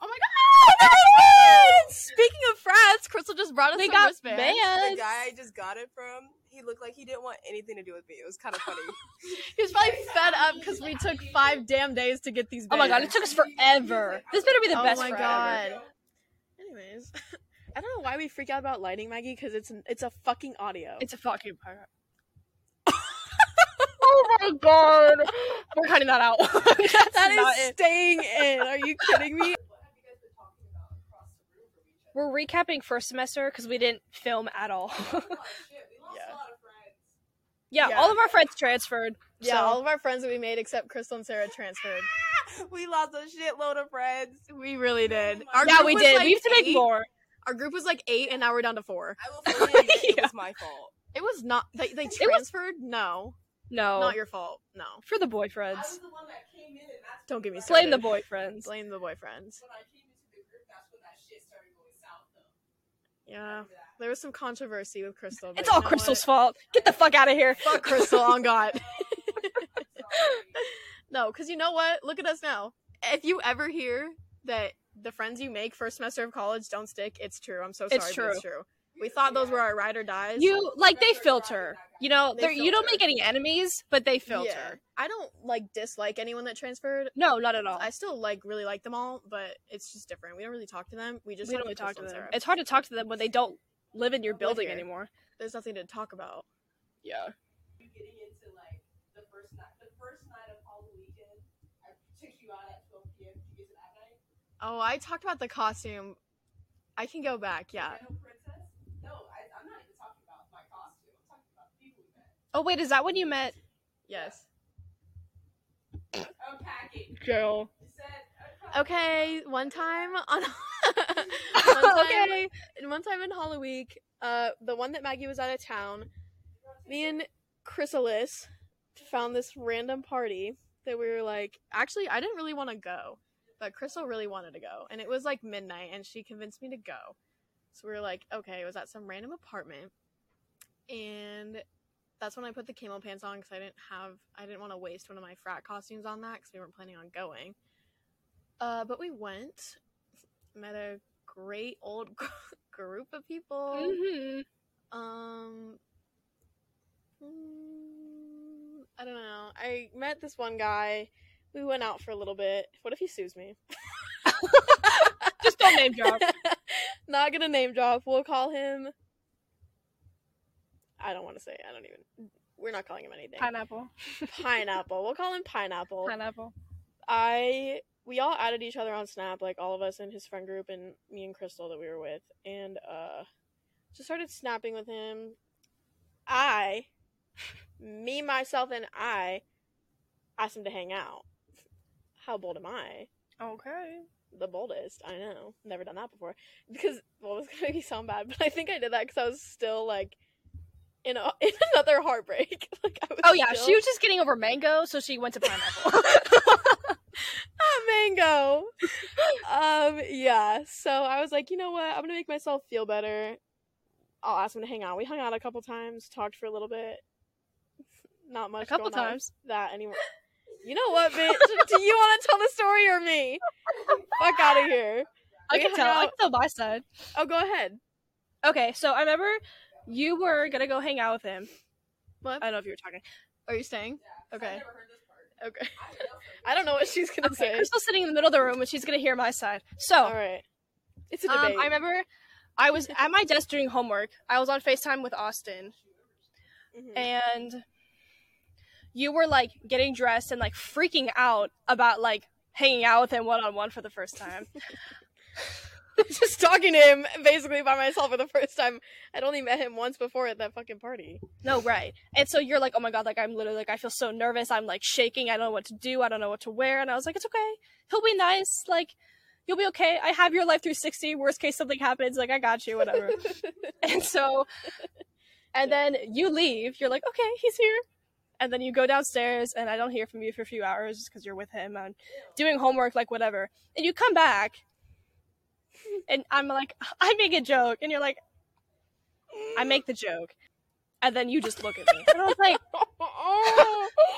Oh my god! Speaking of frats, Crystal just brought us We some wristbands. bands. The guy I just got it from, he looked like he didn't want anything to do with me. It was kind of funny. He was probably fed up because we took five damn days to get these. Oh my god, it took us forever. This better be the oh best my forever. god. Anyways, I don't know why we freak out about lighting, Maggie, because it's an, it's a fucking audio. It's a fucking pirate. Oh god. We're cutting that out. That's that not is it. staying in. Are you kidding me? We're recapping first semester because we didn't film at all. Yeah. yeah, Yeah. all of our friends transferred. Yeah, so- all of our friends that we made except Crystal and Sarah transferred. we lost a shitload of friends. We really did. Oh my Our yeah, group we was did. like we have to make eight. more. Our group was like eight, and now we're down to four. I will fully admit it was my fault. It was not. They, they was- transferred. No, No, not your fault. No, for the I boyfriends. was the one that came in and that's don't get me Blame the boyfriends. Blame the boyfriends. when I came into the group, that's when that shit started going south though. Yeah, there was some controversy with Crystal. but It's you all know Crystal's what? fault. Get the fuck out of here. Fuck Crystal on God. No, because you know what? Look at us now. If you ever hear that the friends you make first semester of college don't stick, it's true. I'm so sorry, It's but it's true. True. We thought those were our ride or dies. You like they filter. You know, They you don't make any enemies, but they filter. Yeah. I don't like dislike anyone that transferred. No, not at all. I still like really like them all, but it's just different. We don't really talk to them. We just we don't really talk to them. Sarah. It's hard to talk to them when they don't live in your Live building anymore. There's nothing to talk about. Yeah. Getting into like the first night, the first night of Halloween weekend. I took you out at 12 p.m. Did you get to that night? Oh, I talked about the costume. I can go back. Yeah. Rhino princess? No, I, I'm not even talking about my costume. I'm talking about the people we met. Oh wait, is that when you met Yes. Unpacking. Joe? You Okay. One time on. one time, okay. And one time in Hollow Week, uh, the one that Maggie was out of town, me and Chrysalis found this random party that we were like, actually, I didn't really want to go, but Crystal really wanted to go, and it was like midnight, and she convinced me to go. So we were like, okay, it was at some random apartment, and that's when I put the camo pants on because I didn't have, I didn't want to waste one of my frat costumes on that because we weren't planning on going. Uh, but we went, met a great old group of people. hmm Um, mm, I don't know. I met this one guy. We went out for a little bit. What if he sues me? Just don't name drop. Not gonna name drop. We'll call him. I don't want to say. I don't even. We're not calling him anything. Pineapple. Pineapple. We'll call him Pineapple. Pineapple. I we all added each other on Snap, like all of us in his friend group and me and Crystal that we were with, and uh just started snapping with him. I, me, myself, and I asked him to hang out. How bold am I? Okay. The boldest, I know. Never done that before. Because well, it's gonna make me sound bad, but I think I did that because I was still like in a in another heartbreak. like I was. Oh yeah, still- she was just getting over mango, so she went to pineapple. mango. um, yeah. So I was like, you know what? I'm gonna make myself feel better. I'll ask him to hang out. We hung out a couple times, talked for a little bit. Not much. A couple times. That anymore. You know what, bitch? Do you want to tell the story or me? Fuck out of here. I We can tell. I out- can tell my side. Oh, go ahead. Okay, so I remember you were gonna go hang out with him. What? I don't know if you were talking. Are you staying? Yeah, 'cause Okay. I never heard this part. Okay. I know for I don't know what she's gonna Okay, say. Crystal's sitting in the middle of the room and she's gonna hear my side. So All right. It's a um, debate. I remember I was at my desk doing homework. I was on FaceTime with Austin Mhm. and you were like getting dressed and like freaking out about like hanging out with him one on one for the first time. just talking to him basically by myself for the first time. I'd only met him once before at that fucking party. No, right. And so you're like, oh my god, like I'm literally like I feel so nervous. I'm like shaking. I don't know what to do. I don't know what to wear. And I was like, it's okay. He'll be nice. Like you'll be okay. I have your life 360. Worst case something happens, like I got you, whatever. and so, and then you leave. You're like, okay, he's here. And then you go downstairs, and I don't hear from you for a few hours because you're with him and doing homework, like whatever. And you come back, and I'm like, I make a joke, and you're like, I make the joke, and then you just look at me, and I was like,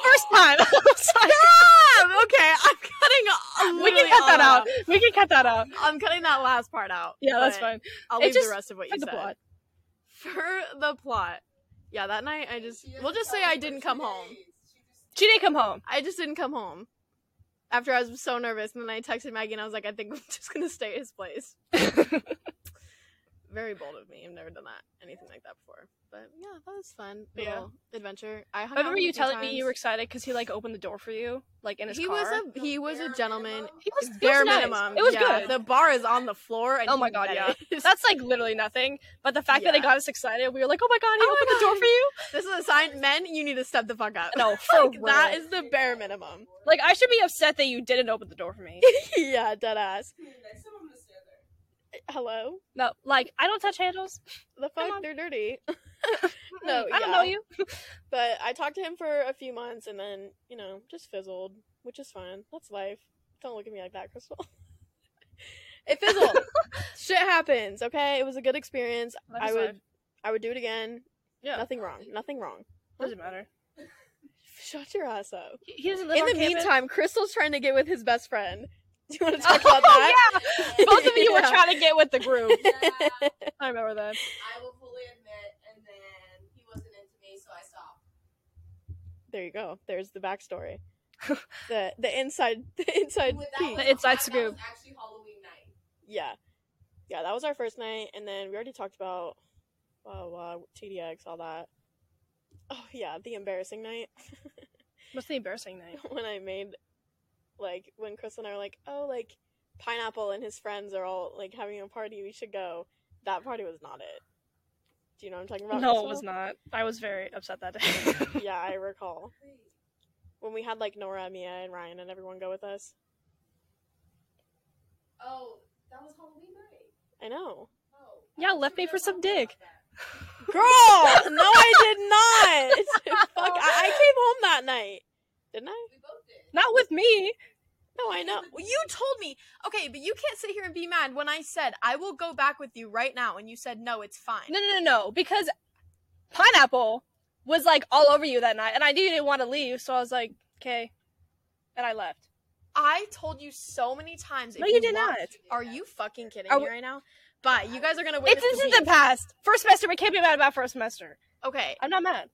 first time. I was like, Stop! Okay, I'm cutting. we can cut that out. We can cut that out. I'm cutting that last part out. Yeah, that's fine. I'll It leave the rest of what you said. plot. For the plot. Yeah, that night I just we'll just say I didn't come home. She didn't come home. I just didn't come home. After I was so nervous, and then I texted Maggie and I was like, I think I'm just gonna stay at his place. Very bold of me. I've never done that anything like that before. But yeah, that was fun. Yeah. Adventure. I hung I remember with you a few telling me you were excited because he like opened the door for you, like in his he car. was a he was a gentleman. he was Bare nice. minimum. It was yeah, good. The bar is on the floor. And Oh my God, yeah. That's like literally nothing. But the fact that it got us excited, we were like, "Oh my god, he Oh my opened the door for you!" this is a sign. Men, you need to step the fuck up. No, for Like, that real. is the bare minimum. Like I should be upset that you didn't open the door for me. yeah, dead ass. Next time I'm gonna stand there. Hello. No, like I don't touch handles. The fuck? They're dirty. No, I don't yeah. know you. But I talked to him for a few months and then, you know, just fizzled, which is fine. That's life. Don't look at me like that, Crystal. it fizzled. Shit happens, okay? It was a good experience. I would. I would do it again. Yeah, Nothing wrong. Nothing wrong. doesn't matter. Shut your ass up. He, he doesn't live In the campus. meantime, Crystal's trying to get with his best friend. Do you want to talk oh about that? yeah, both of you were trying to get with the group. Yeah, I remember that. I will fully admit, and then he wasn't into me, so I stopped. There you go. There's the backstory. the the inside the inside that piece. The inside that scoop. was actually Halloween night. Yeah. Yeah, that was our first night, and then we already talked about blah, blah, blah, TDX, all that. Oh, yeah, the embarrassing night What's the embarrassing night? when I made, like, when Chris and I were like, oh, like, Pineapple and his friends are all, like, having a party, we should go. That party was not it. Do you know what I'm talking about? No, it was not. I was very upset that day. Yeah, I recall. When we had, like, Nora, Mia, and Ryan and everyone go with us. Oh, that was Halloween night. I know. Oh. Yeah, left me for some dick. Girl! no, I did not! Fuck, I-, I came home that night. Didn't I? We both did. Not with me. No, I know. Well, you told me. Okay, but you can't sit here and be mad when I said I will go back with you right now, and you said no, it's fine. No, no, no, no. Because pineapple was like all over you that night, and I knew you didn't want to leave, so I was like, okay, and I left. I told you so many times. No, you did want- not. Are you fucking kidding Are me we- right now? But you guys are gonna win. It's this is the past. First semester, we can't be mad about first semester. Okay, I'm not mad.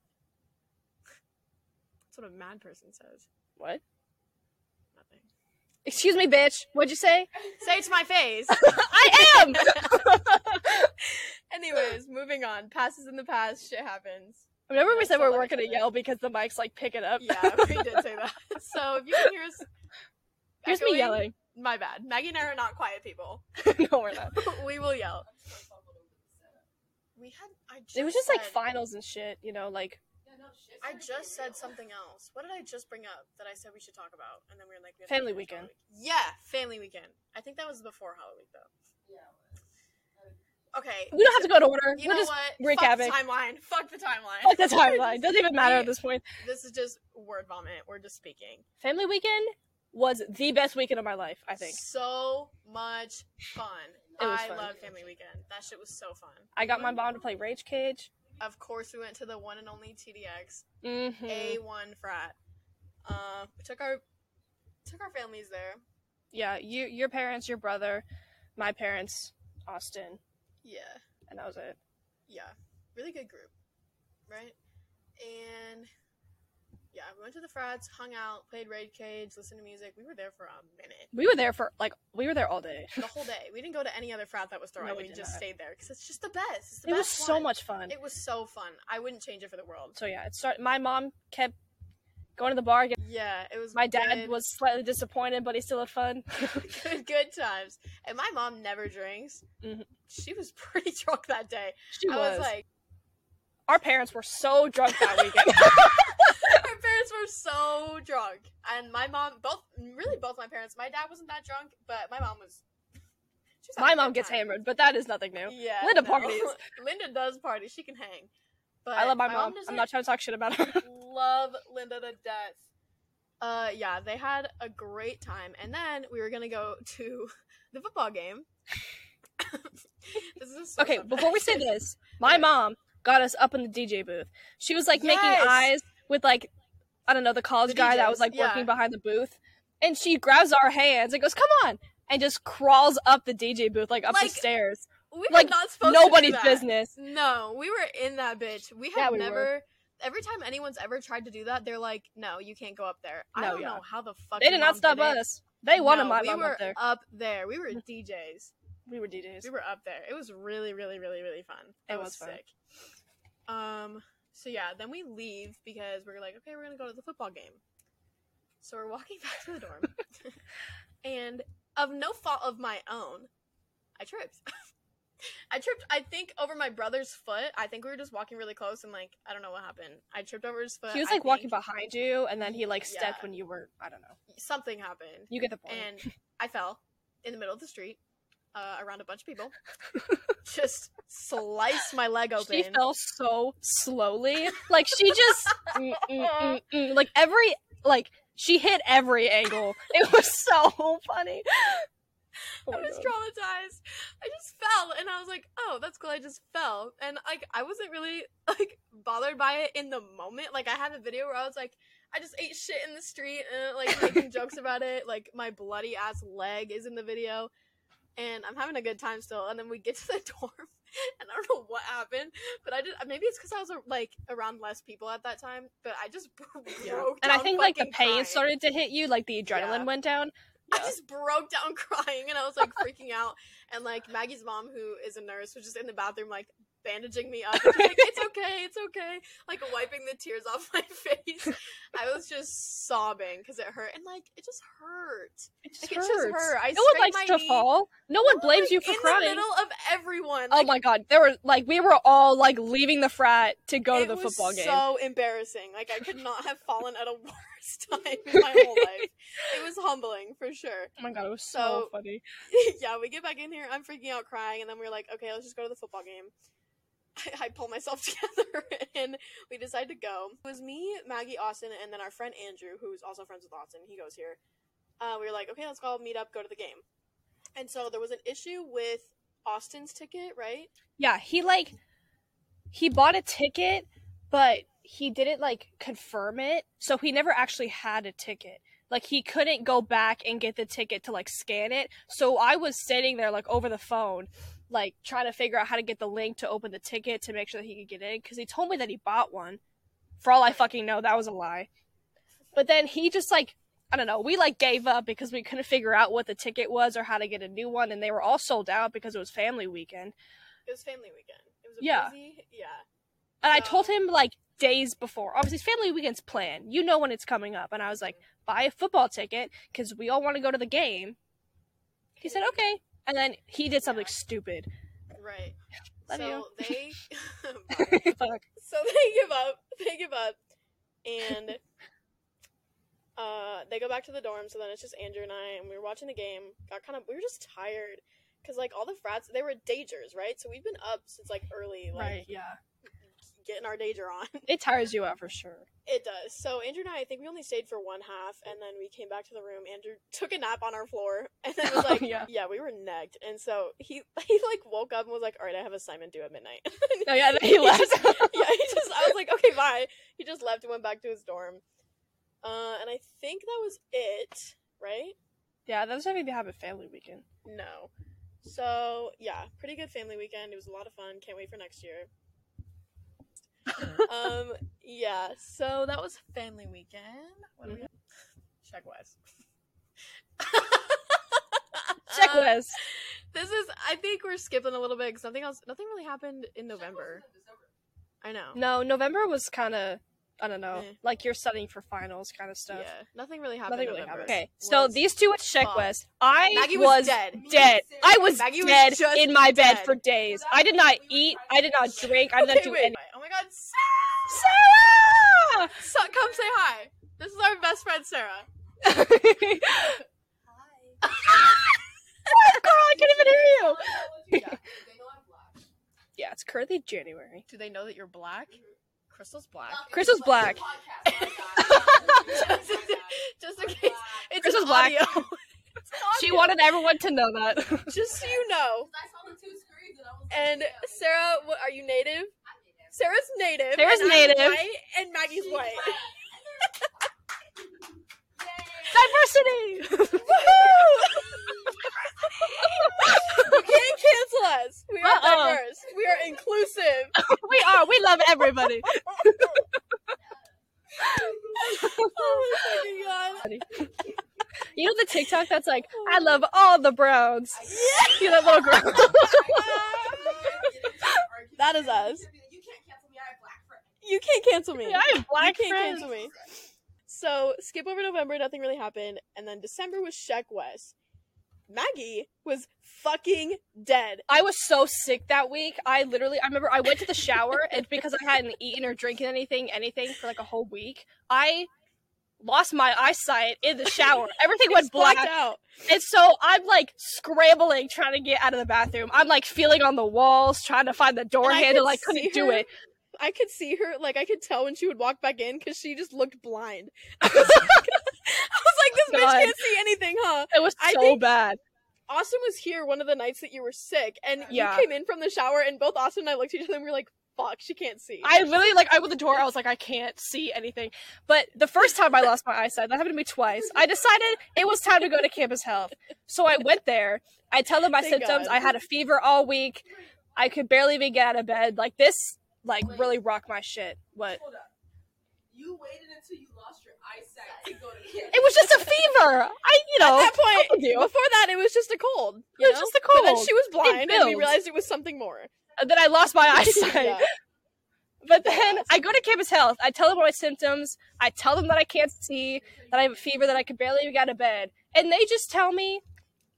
that's what a mad person says. What? Nothing. Excuse me, bitch. What'd you say? Say it to my face. I am. Anyways, moving on. Passes in the past. Shit happens. Remember we said so we weren't gonna yell because the mics like pick it up. Yeah, we did say that. So if you can hear us, Here's me yelling. My bad. Maggie and I are not quiet people. no, we're not. we will yell. I'm so fumbled over the setup. We had. It was just like finals and shit, you know, like Yeah, no shit. I just said something else. What did I just bring up that I said we should talk about? And then we were like, we have Family weekend. Halloween. Yeah, family weekend. I think that was before Halloween though. Yeah. Okay. we don't have to go to order. You we'll know just what? recapping. Fuck the timeline. Fuck the timeline. fuck the timeline. Doesn't even matter at this point. This is just word vomit. We're just speaking. Family weekend was the best weekend of my life, I think. So much fun. It was I fun. love family weekend. That shit was so fun. I got my mm-hmm. mom to play Rage Cage. Of course, we went to the one and only TDX, Mm-hmm. A1 frat. Uh, we took our took our families there. Yeah, you, your parents, your brother, my parents, Austin, Yeah. and that was it. yeah, really good group, right? And yeah, we went to the frats, hung out, played Rage Cage, listened to music. We were there for a minute, We were there for like we were there all day. the whole day. We didn't go to any other frat that was throwing. No, we we just not. stayed there because it's just the best. It's the It was best so much fun. It was so fun. I wouldn't change it for the world. So yeah, it started. My mom kept going to the bar. Yeah, it was. My dad was slightly disappointed, but he still had fun. good, good times. And my mom never drinks. Mhm. She was pretty drunk that day. she I was. was like, Our parents were so drunk that weekend. our parents were so drunk, and my mom, both, really both my parents. My dad wasn't that drunk, but my mom was. My mom gets time. hammered, but that is nothing new. Yeah, Linda no. parties. Linda does party. She can hang. But I love my, mom. doesn't I'm not trying to talk shit about her. love Linda to death. Uh, yeah, they had a great time, and then we were gonna go to the football game. this is so okay, sad. before we say this, my mom got us up in the DJ booth. She was like making eyes with like I don't know the college The guy that was like yeah. working behind the booth, and she grabs our hands and goes, "Come on!" and just crawls up the DJ booth like up Like, the stairs. we were like, not supposed to do Nobody's that. business. No, we were in that bitch. We Yeah, have we were. never. Every time anyone's ever tried to do that, they're like, "No, you can't go up there." I No, don't yeah. know how the fuck They did not stop did us. They wanted No, my we mom were up there. up there. We were DJs. We were DJs. We were up there. It was really, really, really, really fun. It It was was, sick. Um. So yeah, then we leave because we're like, okay, we're gonna go to the football game. So we're walking back to the dorm, and of no fault of my own, I tripped. I tripped. I think over my brother's foot. I think we were just walking really close, and like I don't know what happened. I tripped over his foot. he was I like walking think behind you, and then he like stepped Yeah. when you were. I don't know. Something happened, You get the point. and I fell in the middle of the street uh, around a bunch of people. just slice my leg open. She fell so slowly. Like she just mm, mm, mm, like every like she hit every angle. It was so funny. Oh I was God. traumatized. I just fell, and I was like, "Oh, that's cool." I just fell, and like I wasn't really like bothered by it in the moment. Like I had a video where I was like, "I just ate shit in the street," and like making jokes about it. Like my bloody ass leg is in the video, and I'm having a good time still. And then we get to the dorm, and I don't know what happened, but I did. maybe it's because I was uh, like around less people at that time, but I just broke Yeah. And I think like the pain crying. started to hit you, like the adrenaline Yeah. went down. I just broke down crying and I was like freaking out. And like Maggie's mom, who is a nurse, was just in the bathroom like bandaging me up. Like, "It's okay, it's okay," like wiping the tears off my face. I was just sobbing because it hurt, and like it just hurt. It just Like, it hurts. just hurt. I no one likes to knee. fall. No one blames like, you for in crying. In the middle of everyone. oh my god, there were like we were all like leaving the frat to go to the football game. So embarrassing. Like I could not have fallen at a worse time in my whole life. It was humbling for sure. Oh my god, it was so, So- funny. yeah, we get back in here. I'm freaking out, crying, and then we're like, okay, let's just go to the football game. I, I pull myself together, and we decide to go. It was me, Maggie, Austin, and then our friend Andrew, who's also friends with Austin. He goes here. Uh, we were like, okay, let's go meet up, go to the game. And so there was an issue with Austin's ticket, right? Yeah, he like he bought a ticket, but he didn't like confirm it, so he never actually had a ticket. Like he couldn't go back and get the ticket to like scan it. So I was sitting there like over the phone, like trying to figure out how to get the link to open the ticket to make sure that he could get in because he told me that he bought one. For all I fucking know, that was a lie. But then he just like I don't know, we like gave up because we couldn't figure out what the ticket was or how to get a new one and they were all sold out because it was family weekend. It was family weekend. It was a Yeah. busy, yeah. And I told him like days before. Obviously, family weekend's plan. You know when it's coming up. And I was like, mm-hmm. buy a football ticket because we all want to go to the game. He said, okay. And then he did something Yeah. stupid. Right. Love so you. they Fuck. so they give up they give up and uh they go back to the dorm so then it's just andrew and i and we were watching the game got kind of we were just tired because like all the frats they were dagers right so we've been up since like early like Right, yeah. Getting our dager on It tires you out for sure. it does so andrew and i i think we only stayed for one half and then we came back to the room andrew took a nap on our floor and then was Oh, like yeah. yeah we were negged and so he he like woke up and was like all right i have a assignment due at midnight Oh, yeah, then he left. yeah, he just I was like, okay, bye. He just left and went back to his dorm. Uh, and I think that was it, right? yeah, that was having to have a family weekend. No. So yeah, pretty good family weekend. It was a lot of fun. Can't wait for next year. Um, yeah. So that was family weekend. What do we? Sheck West. Check Um, This is. I think we're skipping a little bit because nothing else. Nothing really happened in November. I know. No, November was kind of I don't know, Eh. like you're studying for finals kind of stuff. Yeah, nothing really happened. Nothing really happened. Okay, so these two at Check fucked. West, I Maggie was, was dead. dead. I was Maggie dead just in my bed for days. I did not eat. I did not drink. I did not Okay, do wait. anything. My god, Sarah! so, come say hi. This is our best friend Sarah. Hi. Girl, I can't even hear you. They know I'm black. Yeah, it's currently January. Do they know that you're black? Crystal's black. Fuck Crystal's like black. a podcast, my God. Just in case. It's Crystal's black. audio. She wanted everyone to know that. Just so you know. I saw the two screens and I was like, And Sarah, what, are you native? Sarah's native. Sarah's and I'm native. white, and Maggie's she's white. Yay. Diversity! you can't cancel us. We are Uh-uh. diverse. We are inclusive. we are. We love everybody. oh my god. You know the TikTok that's like, I love all the browns. Yeah. You know that little oh girl. That is us. You can't cancel me. I have black friends. You can't cancel me. I have black you can't friends. cancel me. So skip over November, nothing really happened, and then December was Sheck West. Maggie was fucking dead. I was so sick that week. I literally, I remember I went to the shower and because I hadn't eaten or drinking anything, anything for like a whole week, I lost my eyesight in the shower. Everything went Just blacked black. out. And so I'm like scrambling trying to get out of the bathroom. I'm like feeling on the walls, trying to find the door And I handle. could I couldn't do it. I could see her, like I could tell when she would walk back in because she just looked blind. I was like, I was like this oh, bitch can't see anything, huh? It was so bad. Austin was here one of the nights that you were sick, and Yeah. you came in from the shower, and both Austin and I looked at each other and we were like, "Fuck, she can't see." I literally like I opened the door. I was like, I can't see anything. But the first time I lost my eyesight, that happened to me twice. I decided it was time to go to campus health. So I went there. I tell them my Thank symptoms. God. I had a fever all week. I could barely even get out of bed. Like this, like really rock my shit. What? Hold up. You waited until you lost your eyesight to go to campus. It was just a fever. I, you know, At that point, before that, it was just a cold. It was know? just a But then she was blind, and we realized it was something more. and then I lost my eyesight. Yeah. But then I go to campus health. I tell them my symptoms. I tell them that I can't see, that I have a fever, that I can barely even get out of bed, and they just tell me,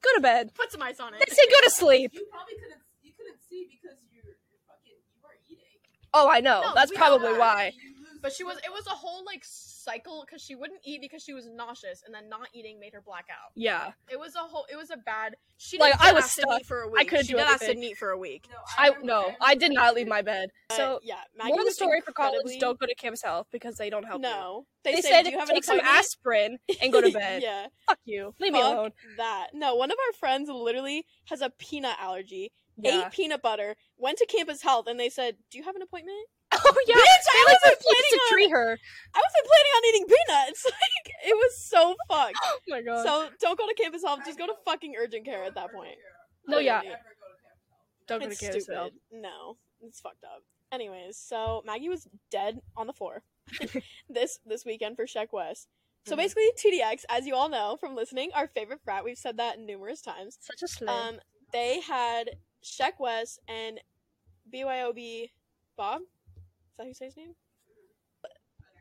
"Go to bed." Put some ice on it." They say, "Go to sleep." You probably couldn't. You couldn't see because you're, you're fucking. You weren't eating. Oh, I know. No, That's probably know that. why. But she was. It was a whole like cycle because she wouldn't eat because she was nauseous, and then not eating made her black out. Yeah. It was a whole. It was a bad. She Like, didn't I was stuck. for a week. I couldn't she do did acid anything. meat for a week. No, I remember no, every I did not leave my bed. So yeah, Maggie moral of the was story for college: don't go to campus health because they don't help you. No, They, they, said "Do you have an take some aspirin and go to bed. yeah, Fuck you. Leave me alone. that. No, one of our friends literally has a peanut allergy. Yeah. Ate peanut butter. Went to campus health, and they said, "Do you have an appointment?" Oh yeah. Bitch, I They like wasn't planning to on- treat her. I wasn't planning on eating peanuts. Like it was so fucked. Oh my god. So don't go to campus health. Just go to fucking urgent care at that point. no, yeah. Never go to campus health. Don't go to It's campus stupid. health. No, it's fucked up. Anyways, so Maggie was dead on the floor this this weekend for Sheck West. So Mhm. basically, TDX, as you all know from listening, our favorite frat. We've said that numerous times. Such a slay. Um, they had Sheck West and BYOB Bob. Is that who you say his name?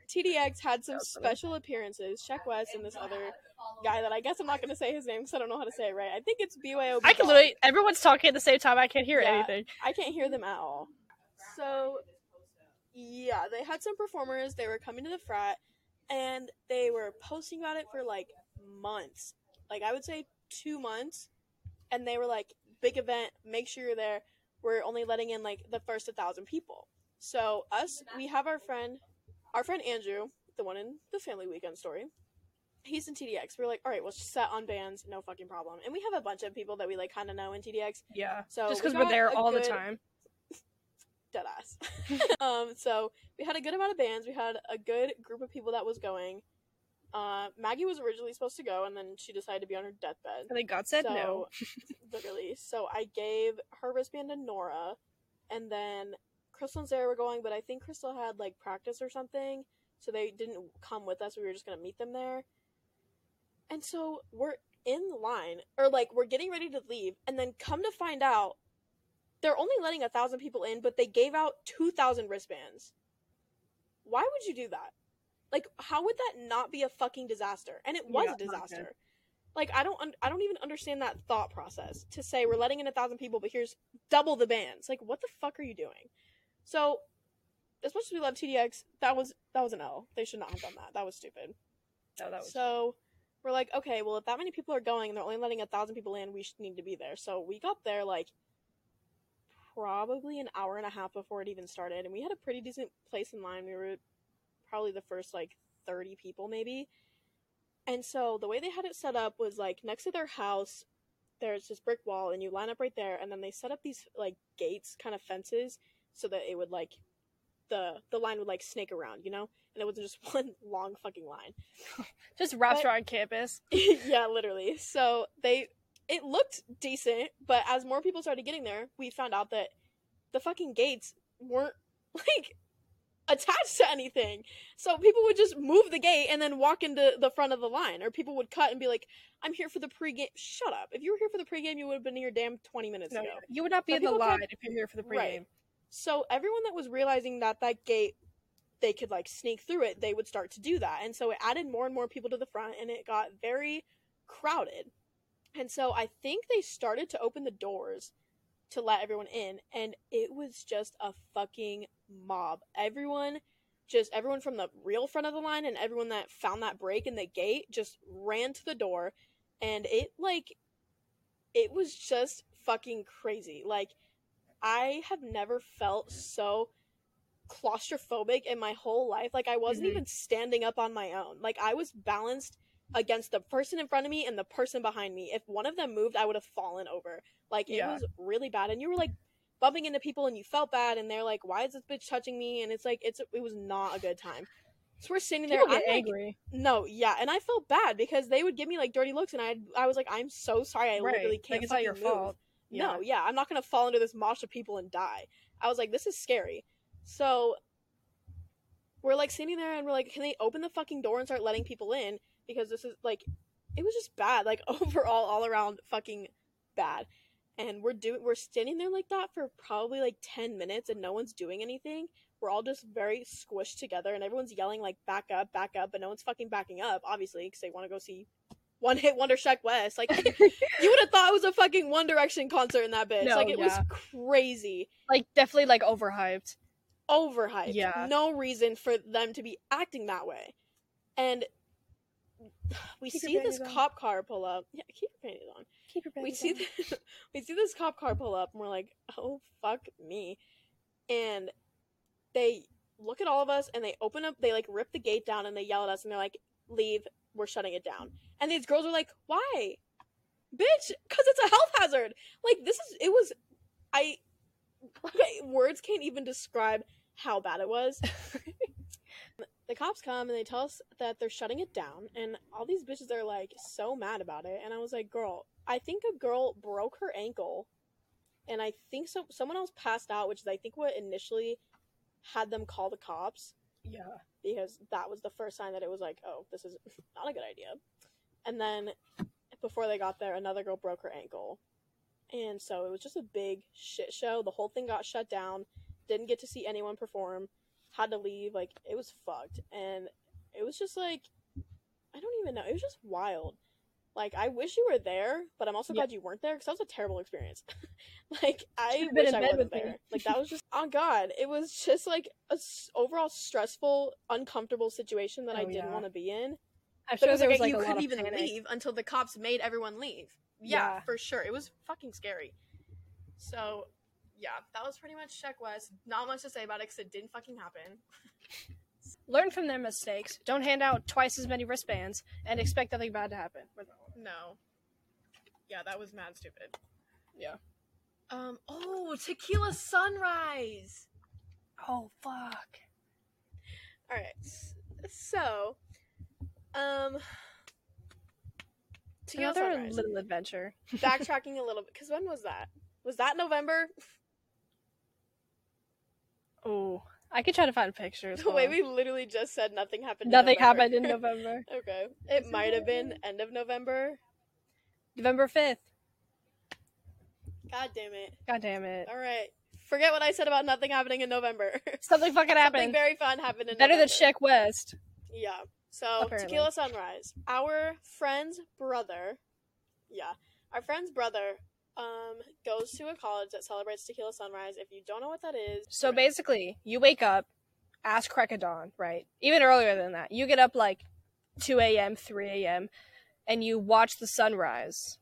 TDX had some special appearances. Sheck West and this other guy that I guess I'm not going to say his name because I don't know how to say it right. I think it's BYOB. I can Bob. literally. Everyone's talking at the same time. I can't hear Yeah. anything. I can't hear them at all. So yeah, they had some performers. They were coming to the frat, and they were posting about it for like months. Like I would say two months, and they were like, "Big event. Make sure you're there. We're only letting in like the first a thousand people." So us, we have our friend, our friend Andrew, the one in the family weekend story. He's in TDX. We're like, all right, we'll set on bands, no fucking problem. And we have a bunch of people that we like kind of know in TDX. Yeah. So Just because we're there a all the time. dead ass. um, so we had a good amount of bands. We had a good group of people that was going. Uh, Maggie was originally supposed to go, and then she decided to be on her deathbed. And then God said so, no. literally. So I gave her wristband to Nora, and then Crystal and Sarah were going, but I think Crystal had like practice or something, so they didn't come with us. We were just gonna meet them there. And so we're in line, or like we're getting ready to leave, and then come to find out, they're only letting a thousand people in, but they gave out two thousand wristbands. why would you do that? Like, how would that not be a fucking disaster? And it was Yeah, a disaster. Like, I don't, un- I don't even understand that thought process to say we're letting in a thousand people, but here's double the bands. Like, what the fuck are you doing? So, as much as we love TDX, that was that was an L. They should not have done that. That was stupid. No, that was So we're like, okay, well, if that many people are going and they're only letting a thousand people in, we need to be there. So we got there like probably an hour and a half before it even started, and we had a pretty decent place in line. We were probably the first like thirty people, maybe. And so the way they had it set up was like next to their house, there's this brick wall, and you line up right there, and then they set up these like gates, kind of fences, so that it would like the the line would like snake around, you know, and it wasn't just one long fucking line. just wraps but- around campus. yeah, literally. So they it looked decent, but as more people started getting there, we found out that the fucking gates weren't like attached to anything. So people would just move the gate and then walk into the front of the line, or people would cut and be like, "I'm here for the pregame." Shut up! If you were here for the pregame, you would have been here damn twenty minutes No, ago. you would not be in the line kept- if you're here for the pregame. Right. So everyone that was realizing that that gate they could like sneak through it, they would start to do that. And so it added more and more people to the front and it got very crowded. And so I think they started to open the doors to let everyone in and it was just a fucking mob. Everyone just everyone from the real front of the line and everyone that found that break in the gate just ran to the door and it like it was just fucking crazy. Like I have never felt so claustrophobic in my whole life. Like I wasn't Mhm. even standing up on my own. Like I was balanced against the person in front of me and the person behind me. If one of them moved, I would have fallen over. Like it Yeah. was really bad. And you were like bumping into people and you felt bad and they're like, Why is this bitch touching me? And it's like it's it was not a good time. So we're sitting there. People I'm like, angry. no, yeah, and I felt bad because they would give me like dirty looks, and I I was like, I'm so sorry, I right. literally can't. like it's not your move." fault. Yeah. No, yeah, I'm not gonna fall into this mosh of people and die. I was like, this is scary. So we're like sitting there and we're like, can they open the fucking door and start letting people in? Because this is like, it was just bad. Like overall, all around, fucking bad. And we're doing, we're standing there like that for probably like ten minutes, and no one's doing anything. We're all just very squished together, and everyone's yelling like, "Back up, back up!" But no one's fucking backing up, obviously, because they want to go see One Hit Wonder Sheck West. Like you would have thought it was a fucking One Direction concert in that bitch. No, like it yeah. was crazy, like definitely like overhyped. overhyped. Yeah. no reason for them to be acting that way. And we Keep see this on. cop car pull up. Yeah, keep your panties on. Keep your We see th- we see this cop car pull up, and we're like, "Oh fuck me!" And they look at all of us, and they open up. They like rip the gate down, and they yell at us, and they're like, "Leave! We're shutting it down." And these girls are like, "Why, bitch? Because it's a health hazard." Like this is. It was. I. Okay, words can't even describe how bad it was. the cops come and they tell us that they're shutting it down and all these bitches are like so mad about it and i was like girl i think a girl broke her ankle and i think so someone else passed out which is i think what initially had them call the cops. Yeah. because that was the first sign that it was like oh this is not a good idea. And then before they got there another girl broke her ankle. And so it was just a big shit show. The whole thing got shut down. Didn't get to see anyone perform had to leave like it was fucked and it was just like i don't even know it was just wild like i wish you were there but i'm also Yeah. glad you weren't there because that was a terrible experience like i wish in i wasn't with there like that was just oh god it was just like a s- overall stressful uncomfortable situation that i Oh, didn't yeah. want to be in I'm sure it was there like, was like you couldn't even panic. leave until the cops made everyone leave. Yeah, Yeah. for sure. It was fucking scary. So, yeah, that was pretty much Sheck West. Not much to say about it because it didn't fucking happen. Learn from their mistakes. Don't hand out twice as many wristbands and expect nothing bad to happen. No. Yeah, that was mad stupid. Yeah. Um. Oh, Tequila Sunrise. Oh fuck. All right. So, um, Sunrise. little adventure. Backtracking a little bit, because when was that? Was that November? Oh, I could try to find pictures. The way we literally just said nothing happened. in nothing happened in November. Okay. It Is it might have been end of November. November fifth. God damn it. God damn it. All right. Forget what I said about nothing happening in November. Something fucking happened. Something very fun happened in Better than November. Sheck West. Yeah. So Apparently. Tequila Sunrise. Our friend's brother. Yeah. Our friend's brother um goes to a college that celebrates Tequila Sunrise. If you don't know what that is, So right. basically, you wake up, ask crack of dawn, right? Even earlier than that. You get up like 2 a.m., 3 a.m., and you watch the sunrise.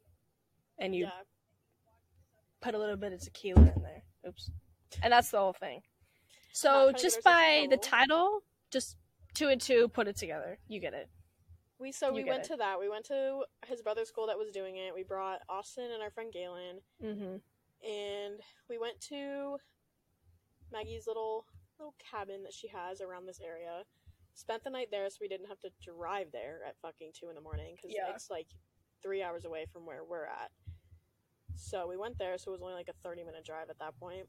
And you yeah. put a little bit of tequila in there. Oops. And that's the whole thing. So Not trying to just by the title, just two and two, put it together. You get it. We so You we went it. to that. We went to his brother's school that was doing it. We brought Austin and our friend Galen, Mm-hmm. and we went to Maggie's little little cabin that she has around this area. Spent the night there, so we didn't have to drive there at fucking two in the morning because Yeah. it's like three hours away from where we're at. So we went there, so it was only like a thirty minute drive at that point.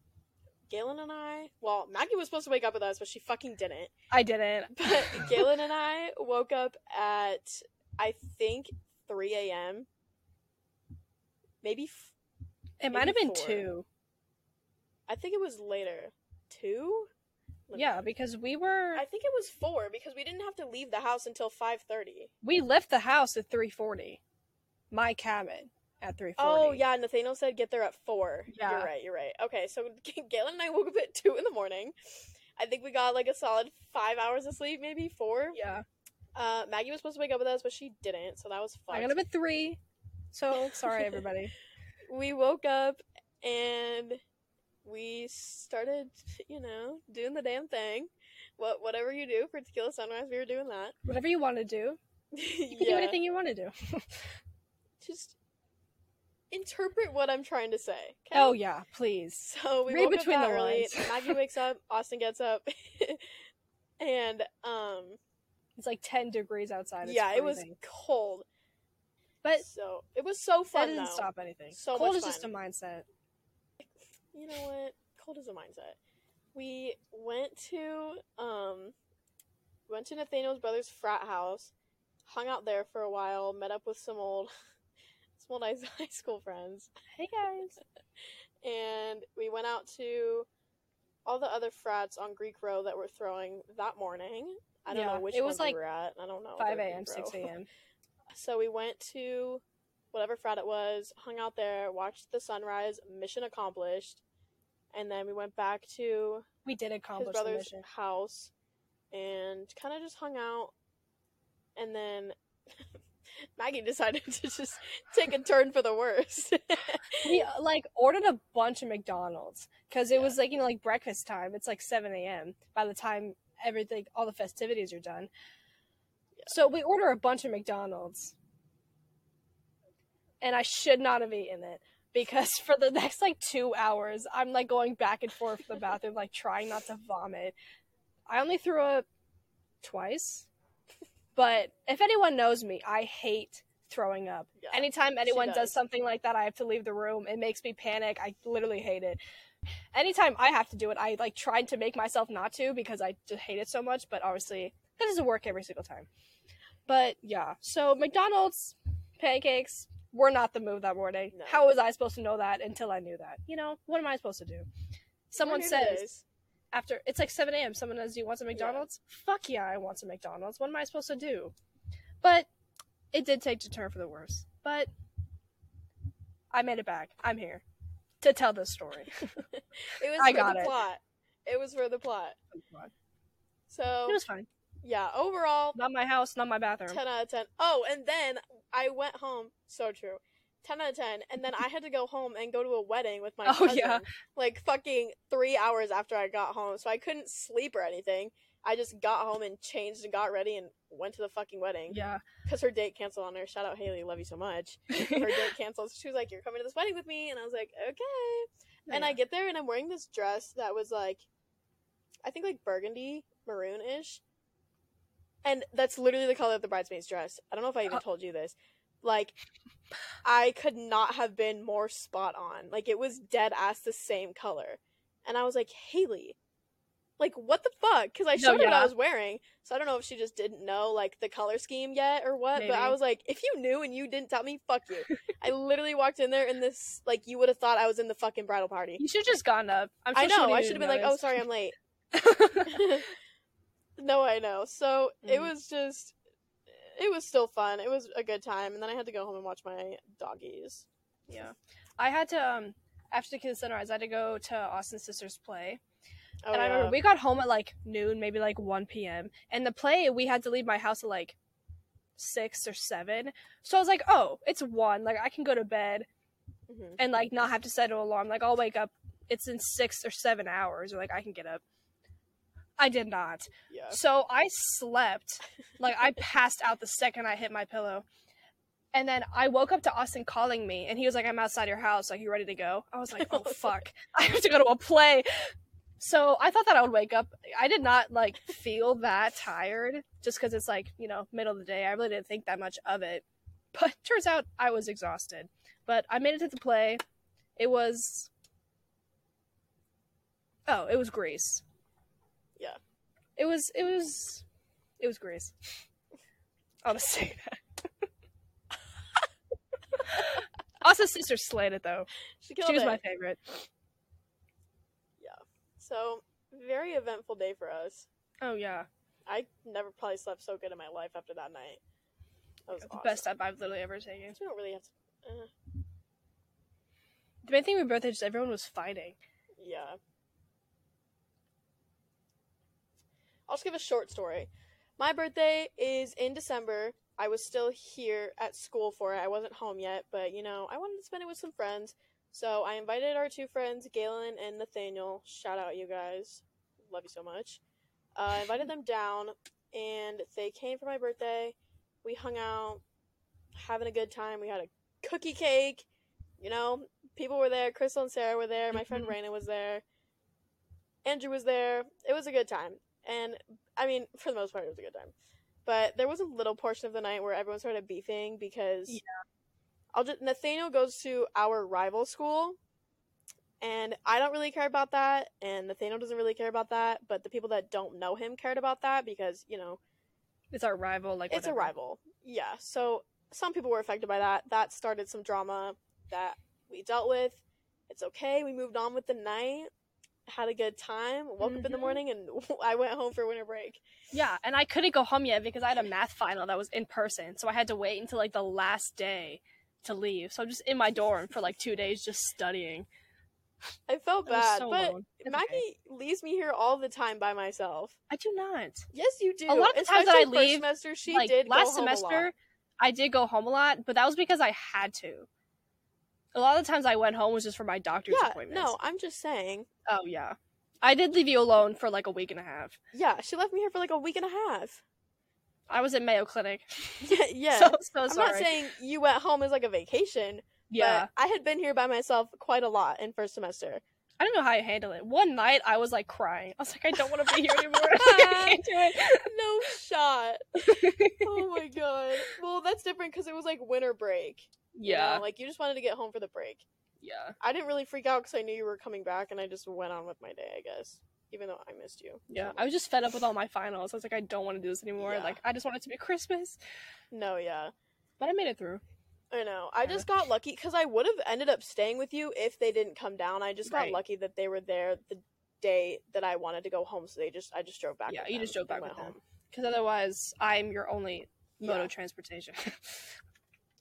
Galen and I, well, Maggie was supposed to wake up with us, but she fucking didn't. I didn't. But Galen and I woke up at I think 3 a.m. Maybe f- It might have been four. two. I think it was later. Two? Let me- Yeah, because we were I think it was four because we didn't have to leave the house until 5:30. we left the house at three forty. My cabin at three. Oh yeah, Nathaniel said get there at four. Yeah. You're right. You're right. Okay, so Galen and I woke up at two in the morning. I think we got like a solid five hours of sleep, maybe four. Yeah. Uh, Maggie was supposed to wake up with us, but she didn't, so that was fun. I got up at three. So sorry everybody. we woke up and we started, you know, doing the damn thing. What whatever you do for Tequila Sunrise, we were doing that. Whatever you want to do. You can do anything you want to do. Just interpret what I'm trying to say. okay? Oh yeah, please. So we Read woke between the early. lines. Maggie wakes up. Austin gets up, and um, It's like ten degrees outside. It's yeah, it was cold. But so it was so fun. that fun. doesn't though. stop anything. So Cold is just a mindset. you know what? Cold is a mindset. We went to um went to Nathaniel's brother's frat house, hung out there for a while, met up with some old some old high high school friends, Hey guys. and we went out to all the other frats on Greek Row that were throwing that morning. I don't Yeah, know which it was ones we were at. I don't know. Five a.m., six a.m. So we went to whatever frat it was, hung out there, watched the sunrise, mission accomplished, and then we went back to We did his accomplish the brother's mission. house and kind of just hung out. And then Maggie decided to just take a turn for the worst. We uh, like ordered a bunch of McDonald's because it Yeah. was like you know like breakfast time. It's like seven a.m. by the time everything, all the festivities are done. So we order a bunch of McDonald's, and I should not have eaten it because for the next like two hours, I'm like going back and forth to the bathroom, like trying not to vomit. I only threw up twice, but if anyone knows me, I hate throwing up. Yeah, Anytime anyone does. does. something like that, I have to leave the room. It makes me panic. I literally hate it. Anytime I have to do it, I like tried to make myself not to because I just hate it so much. But obviously, that doesn't work every single time. But yeah, so McDonald's pancakes were not the move that morning. No. How was I supposed to know that until I knew that? You know, what am I supposed to do? Someone says. After it's like 7 a.m. Someone says, "Do you want some McDonald's?" Fuck yeah, I want some McDonald's. What am I supposed to do? But it did take a turn for the worse. But I made it back. I'm here to tell this story. It was I for got the it. plot. It was for the plot. So It was fine. yeah, overall, Not my house, not my bathroom. ten out of ten. Oh, and then I went home. So true. Ten out of ten. And then I had to go home and go to a wedding with my Oh, cousin. yeah. Like fucking three hours after I got home, so I couldn't sleep or anything. I just got home and changed and got ready and went to the fucking wedding Yeah. because her date canceled on her. Shout out Haley, love you so much. Her date canceled. She was like, "You're coming to this wedding with me," and I was like, "Okay." And I get there and I'm wearing this dress that was like, I think like burgundy maroon ish, and that's literally the color of the bridesmaid's dress. I don't know if I even Uh. told you this. Like, I could not have been more spot on. Like, it was dead ass the same color, and I was like, Haley, Like what the fuck? Because I No, showed her what I was wearing, so I don't know if she just didn't know like the color scheme yet or what. But I was like, if you knew and you didn't tell me, fuck you. I literally walked in there in this like you would have thought I was in the fucking bridal party. You should have just gone up. I'm I sure she know. I should have been like, oh, sorry, I'm late. no, I know. So it Mm. was just, it was still fun. It was a good time, and then I had to go home and watch my doggies. Yeah, I had to um after the kids sunrise. I had to go to Austin's sister's play, Oh, and I yeah. remember we got home at like noon, maybe like one p.m. And the play we had to leave my house at like six or seven. So I was like, oh, it's one. Like I can go to bed Mhm. and like not have to set an alarm. Like I'll wake up. It's in six or seven hours, or like I can get up. I did not. Yeah. So I slept. Like I passed out the second I hit my pillow. And then I woke up to Austin calling me and he was like, I'm outside your house, like you ready to go? I was like, Oh fuck. I have to go to a play. So I thought that I would wake up. I did not like feel that tired just because it's like, you know, middle of the day. I really didn't think that much of it. But turns out I was exhausted. But I made it to the play. It was Oh, it was Grease. It was it was it was Grease. I'll just say that. Austin's sister slayed it though. She killed She was it. my favorite. Yeah. So very eventful day for us. Oh yeah. I never probably slept so good in my life after that night. That was The awesome. best step I've literally ever taken. We don't really have to. Uh, The main thing with birthday is everyone was fighting. yeah. I'll just give a short story. My birthday is in December. I was still here at school for it. I wasn't home yet, but you know, I wanted to spend it with some friends. So I invited our two friends, Galen and Nathaniel. Shout out, you guys. Love you so much. Uh, I invited them down, and they came for my birthday. We hung out, having a good time. We had a cookie cake. You know, people were there. Crystal and Sarah were there. My friend. Raina was there. Andrew was there. It was a good time. And I mean, for the most part, it was a good time. But there was a little portion of the night where everyone started beefing because Yeah. I'll just Nathaniel goes to our rival school, and I don't really care about that, and Nathaniel doesn't really care about that. But the people that don't know him cared about that because you know It's our rival, like it's a rival. Yeah. So some people were affected by that. That started some drama that we dealt with. It's okay. We moved on with the night. Had a good time. Woke up in the Mhm. morning and I went home for winter break. Yeah, and I couldn't go home yet because I had a math final that was in person, so I had to wait until like the last day to leave. So I'm just in my dorm for like two days just studying. I felt bad, so but Maggie okay. leaves me here all the time by myself. I do not. Yes, you do. A lot of the times that I leave, semester, she like did go last home a lot. semester, I did go home a lot, but that was because I had to. A lot of the times I went home was just for my doctor's Yeah, appointments. no, I'm just saying. Oh yeah. I did leave you alone for like a week and a half. Yeah, she left me here for like a week and a half. I was at Mayo Clinic. Yeah, yeah. So so I'm sorry. not saying you went home as like a vacation, yeah. but I had been here by myself quite a lot in first semester. I don't know how you handle it. One night I was like crying. I was like, I don't want to be here anymore. I can't do it. no shot. Oh my god. Well, that's different because it was like winter break. You Yeah. know? Like you just wanted to get home for the break. Yeah. I didn't really freak out because I knew you were coming back, and I just went on with my day. I guess, even though I missed you. Yeah. so I was just fed up with all my finals. I was like, I don't want to do this anymore. Yeah. Like, I just want it to be Christmas. No, yeah. But I made it through. I know. I just got lucky because I would have ended up staying with you if they didn't come down. I just got Right. lucky that they were there the day that I wanted to go home, so they just I just drove back. Yeah, you just drove back with them. home. Because otherwise, I'm your only mode Yeah. of transportation.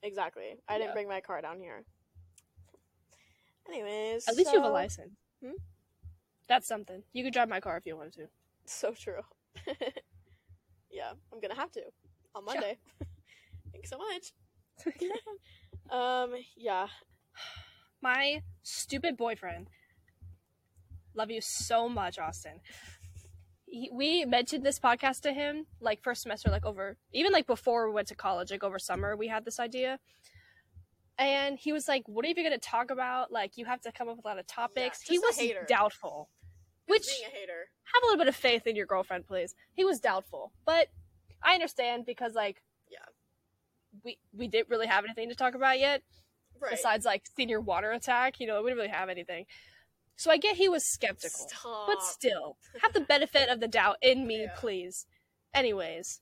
Exactly. I didn't bring my car down here. Anyways, At least you have a license. Hmm? That's something. You could drive my car if you wanted to. So true. yeah, I'm gonna have to on Yeah. Monday. Thanks so much. Um, yeah. my stupid boyfriend. Love you so much, Austin. He, we mentioned this podcast to him like first semester, like over even like before we went to college, like over summer, we had this idea. And he was like, "What are you going to talk about? Like, you have to come up with a lot of topics." he was hater. doubtful. Which being a hater. have a little bit of faith in your girlfriend, please. He was doubtful, but I understand because like, Yeah. we we didn't really have anything to talk about yet Right. besides like senior water attack. You know, we didn't really have anything. So I get he was skeptical. Stop. But still, have the benefit of the doubt in me, Yeah. please. Anyways,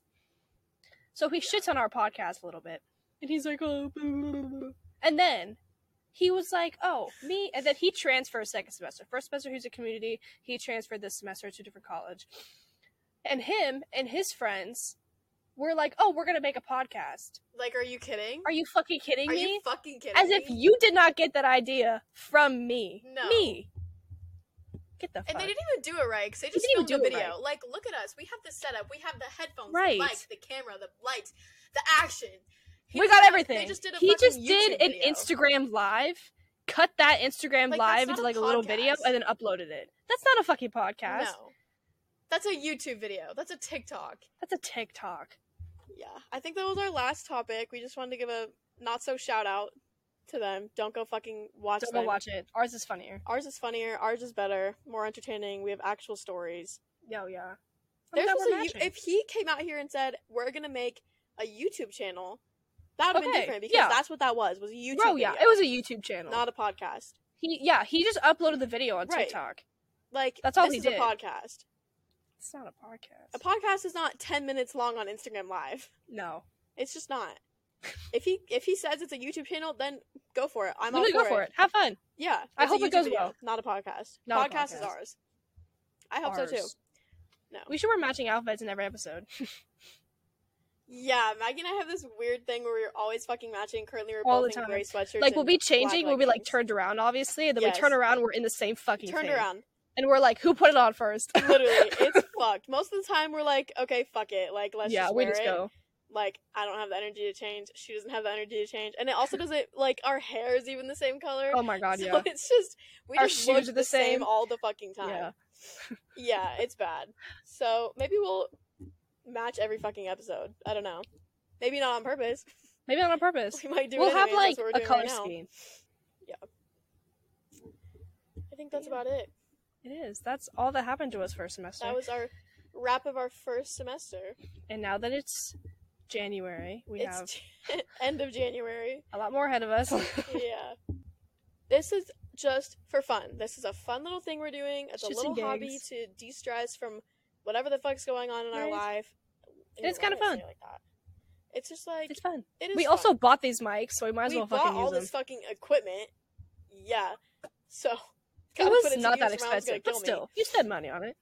so he shits on our podcast a little bit, and he's like, "Oh," blah, blah, blah, blah. and then he was like, "Oh, me," and then he transferred second semester. First semester, he's a community. He transferred this semester to a different college, and him and his friends were like, "Oh, we're gonna make a podcast." like, are you kidding? Are you fucking kidding Are me? you fucking kidding As if you did not get that idea from me. No. Me. Get the fuck. And they didn't even do it right because they just filmed do it video. right. Like, look at us. We have the setup. We have the headphones, Right. the mic, the camera, the lights, the action. He we got did everything. They just did a he just did an video. Instagram live, cut that Instagram Like, live into like a little video, and then uploaded it. That's not a fucking podcast. No, that's a YouTube video. That's a TikTok. That's a TikTok. Yeah, I think that was our last topic. We just wanted to give a not so shout out to them. Don't go fucking watch Don't them. go watch it. Ours is funnier. Ours is funnier. Ours is better. More entertaining. We have actual stories. Yo, yeah. Oh, There's God, just we're a, you- if he came out here and said we're gonna make a YouTube channel, that would have been different because yeah. that's what that was. Was a YouTube. Bro, yeah, it was a YouTube channel. not a podcast. he, yeah, he just uploaded the video on Right. TikTok. Like That's all this he is did. a podcast. It's not a podcast. A podcast is not ten minutes long on Instagram Live. no, It's just not. If he if he says it's a YouTube channel, then go for it. I'm all for go for it. Have fun. Yeah, I hope it goes video, well. Not a podcast. Not a podcast, is ours. I hope so too. No. We should wear matching outfits in every episode. Yeah, Maggie and I have this weird thing where we're always fucking matching. Currently, we're All both in time. gray sweatshirts. like we'll be changing, we'll be like turned around, obviously, and then Yes. we turn around, we're in the same fucking turned thing. around. and we're like, who put it on first? Literally, it's fucked. Most of the time, we're like, okay, fuck it. Like, let's yeah, just we just it. go. Like, I don't have the energy to change. She doesn't have the energy to change, and it also doesn't like our hair is even the same color. Oh my god, so yeah. it's just we Our just look are the same. all the fucking time. Yeah. Yeah, it's bad. So maybe we'll match every fucking episode. I don't know. Maybe not on purpose. Maybe not on purpose. We might do. We'll have anyways. like That's what we're a color right scheme. I think that's Yeah. about it. It is. That's all that happened to us first semester. That was our wrap of our first semester. And now that it's January, we have it's end of January. a lot more ahead of us. yeah. This is just for fun. This is a fun little thing we're doing. It's a little hobby to de-stress from whatever the fuck's going on in our Right. life. It's kinda why did I fun. Like that? It's just like it's fun. it is. We fun. also bought these mics, so we might as we well fucking all use them. this fucking equipment. Yeah. So It was not that use or my mom's gonna expensive, but kill me. still, you spent money on it.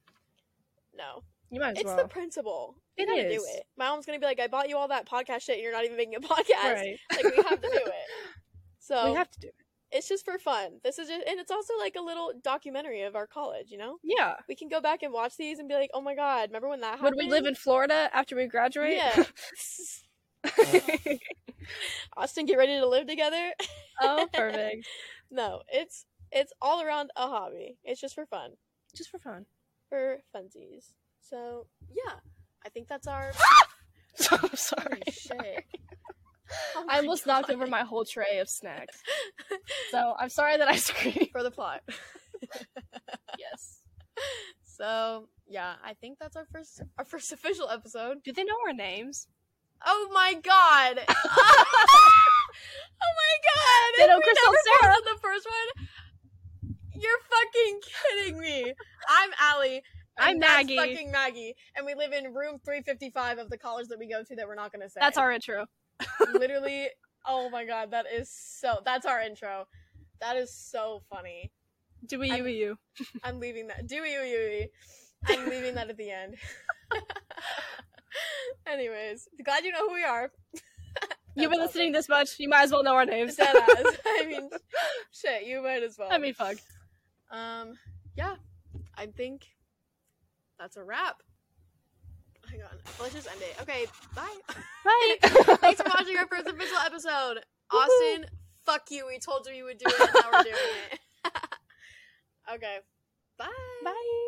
No. You might as It's well. the principle. It gotta is. do it. My mom's gonna be like, I bought you all that podcast shit and you're not even making a podcast. Right. Like we have to do it. So we have to do it. it's just for fun. This is just and it's also like a little documentary of our college, you know? Yeah. We can go back and watch these and be like, Oh my god, remember when that Would happened? we live in Florida after we graduate? Yeah. Austin, get ready to live together. oh, perfect. no, it's it's all around a hobby. It's just for fun. Just for fun. For funsies. So yeah. I think that's our So sorry. Holy shit. Oh I almost knocked over my whole tray of snacks. So I'm sorry that I screamed. for the plot. Yes. So yeah, I think that's our first our first official episode. Do they know our names? Oh my god! oh my god! They know we Crystal Sarah. the first one. You're fucking kidding me. I'm Allie. I'm that's Maggie. fucking Maggie, and we live in room 355 of the college that we go to that we're not gonna say. That's our intro. literally. Oh my god, that is so. That's our intro. That is so funny. Do we, you, you. I'm leaving that. Do you, you, you. I'm leaving that at the end. Anyways, glad you know who we are. You've been listening this much, you might as well know our names. I mean, shit, you might as well. I mean, fuck. um, yeah, I think that's a wrap. Hang on, let's just end it. Okay, bye. Bye. Thanks for watching our first official episode. Austin, fuck you. We told you we would do it, and now we're doing it. okay, bye. Bye.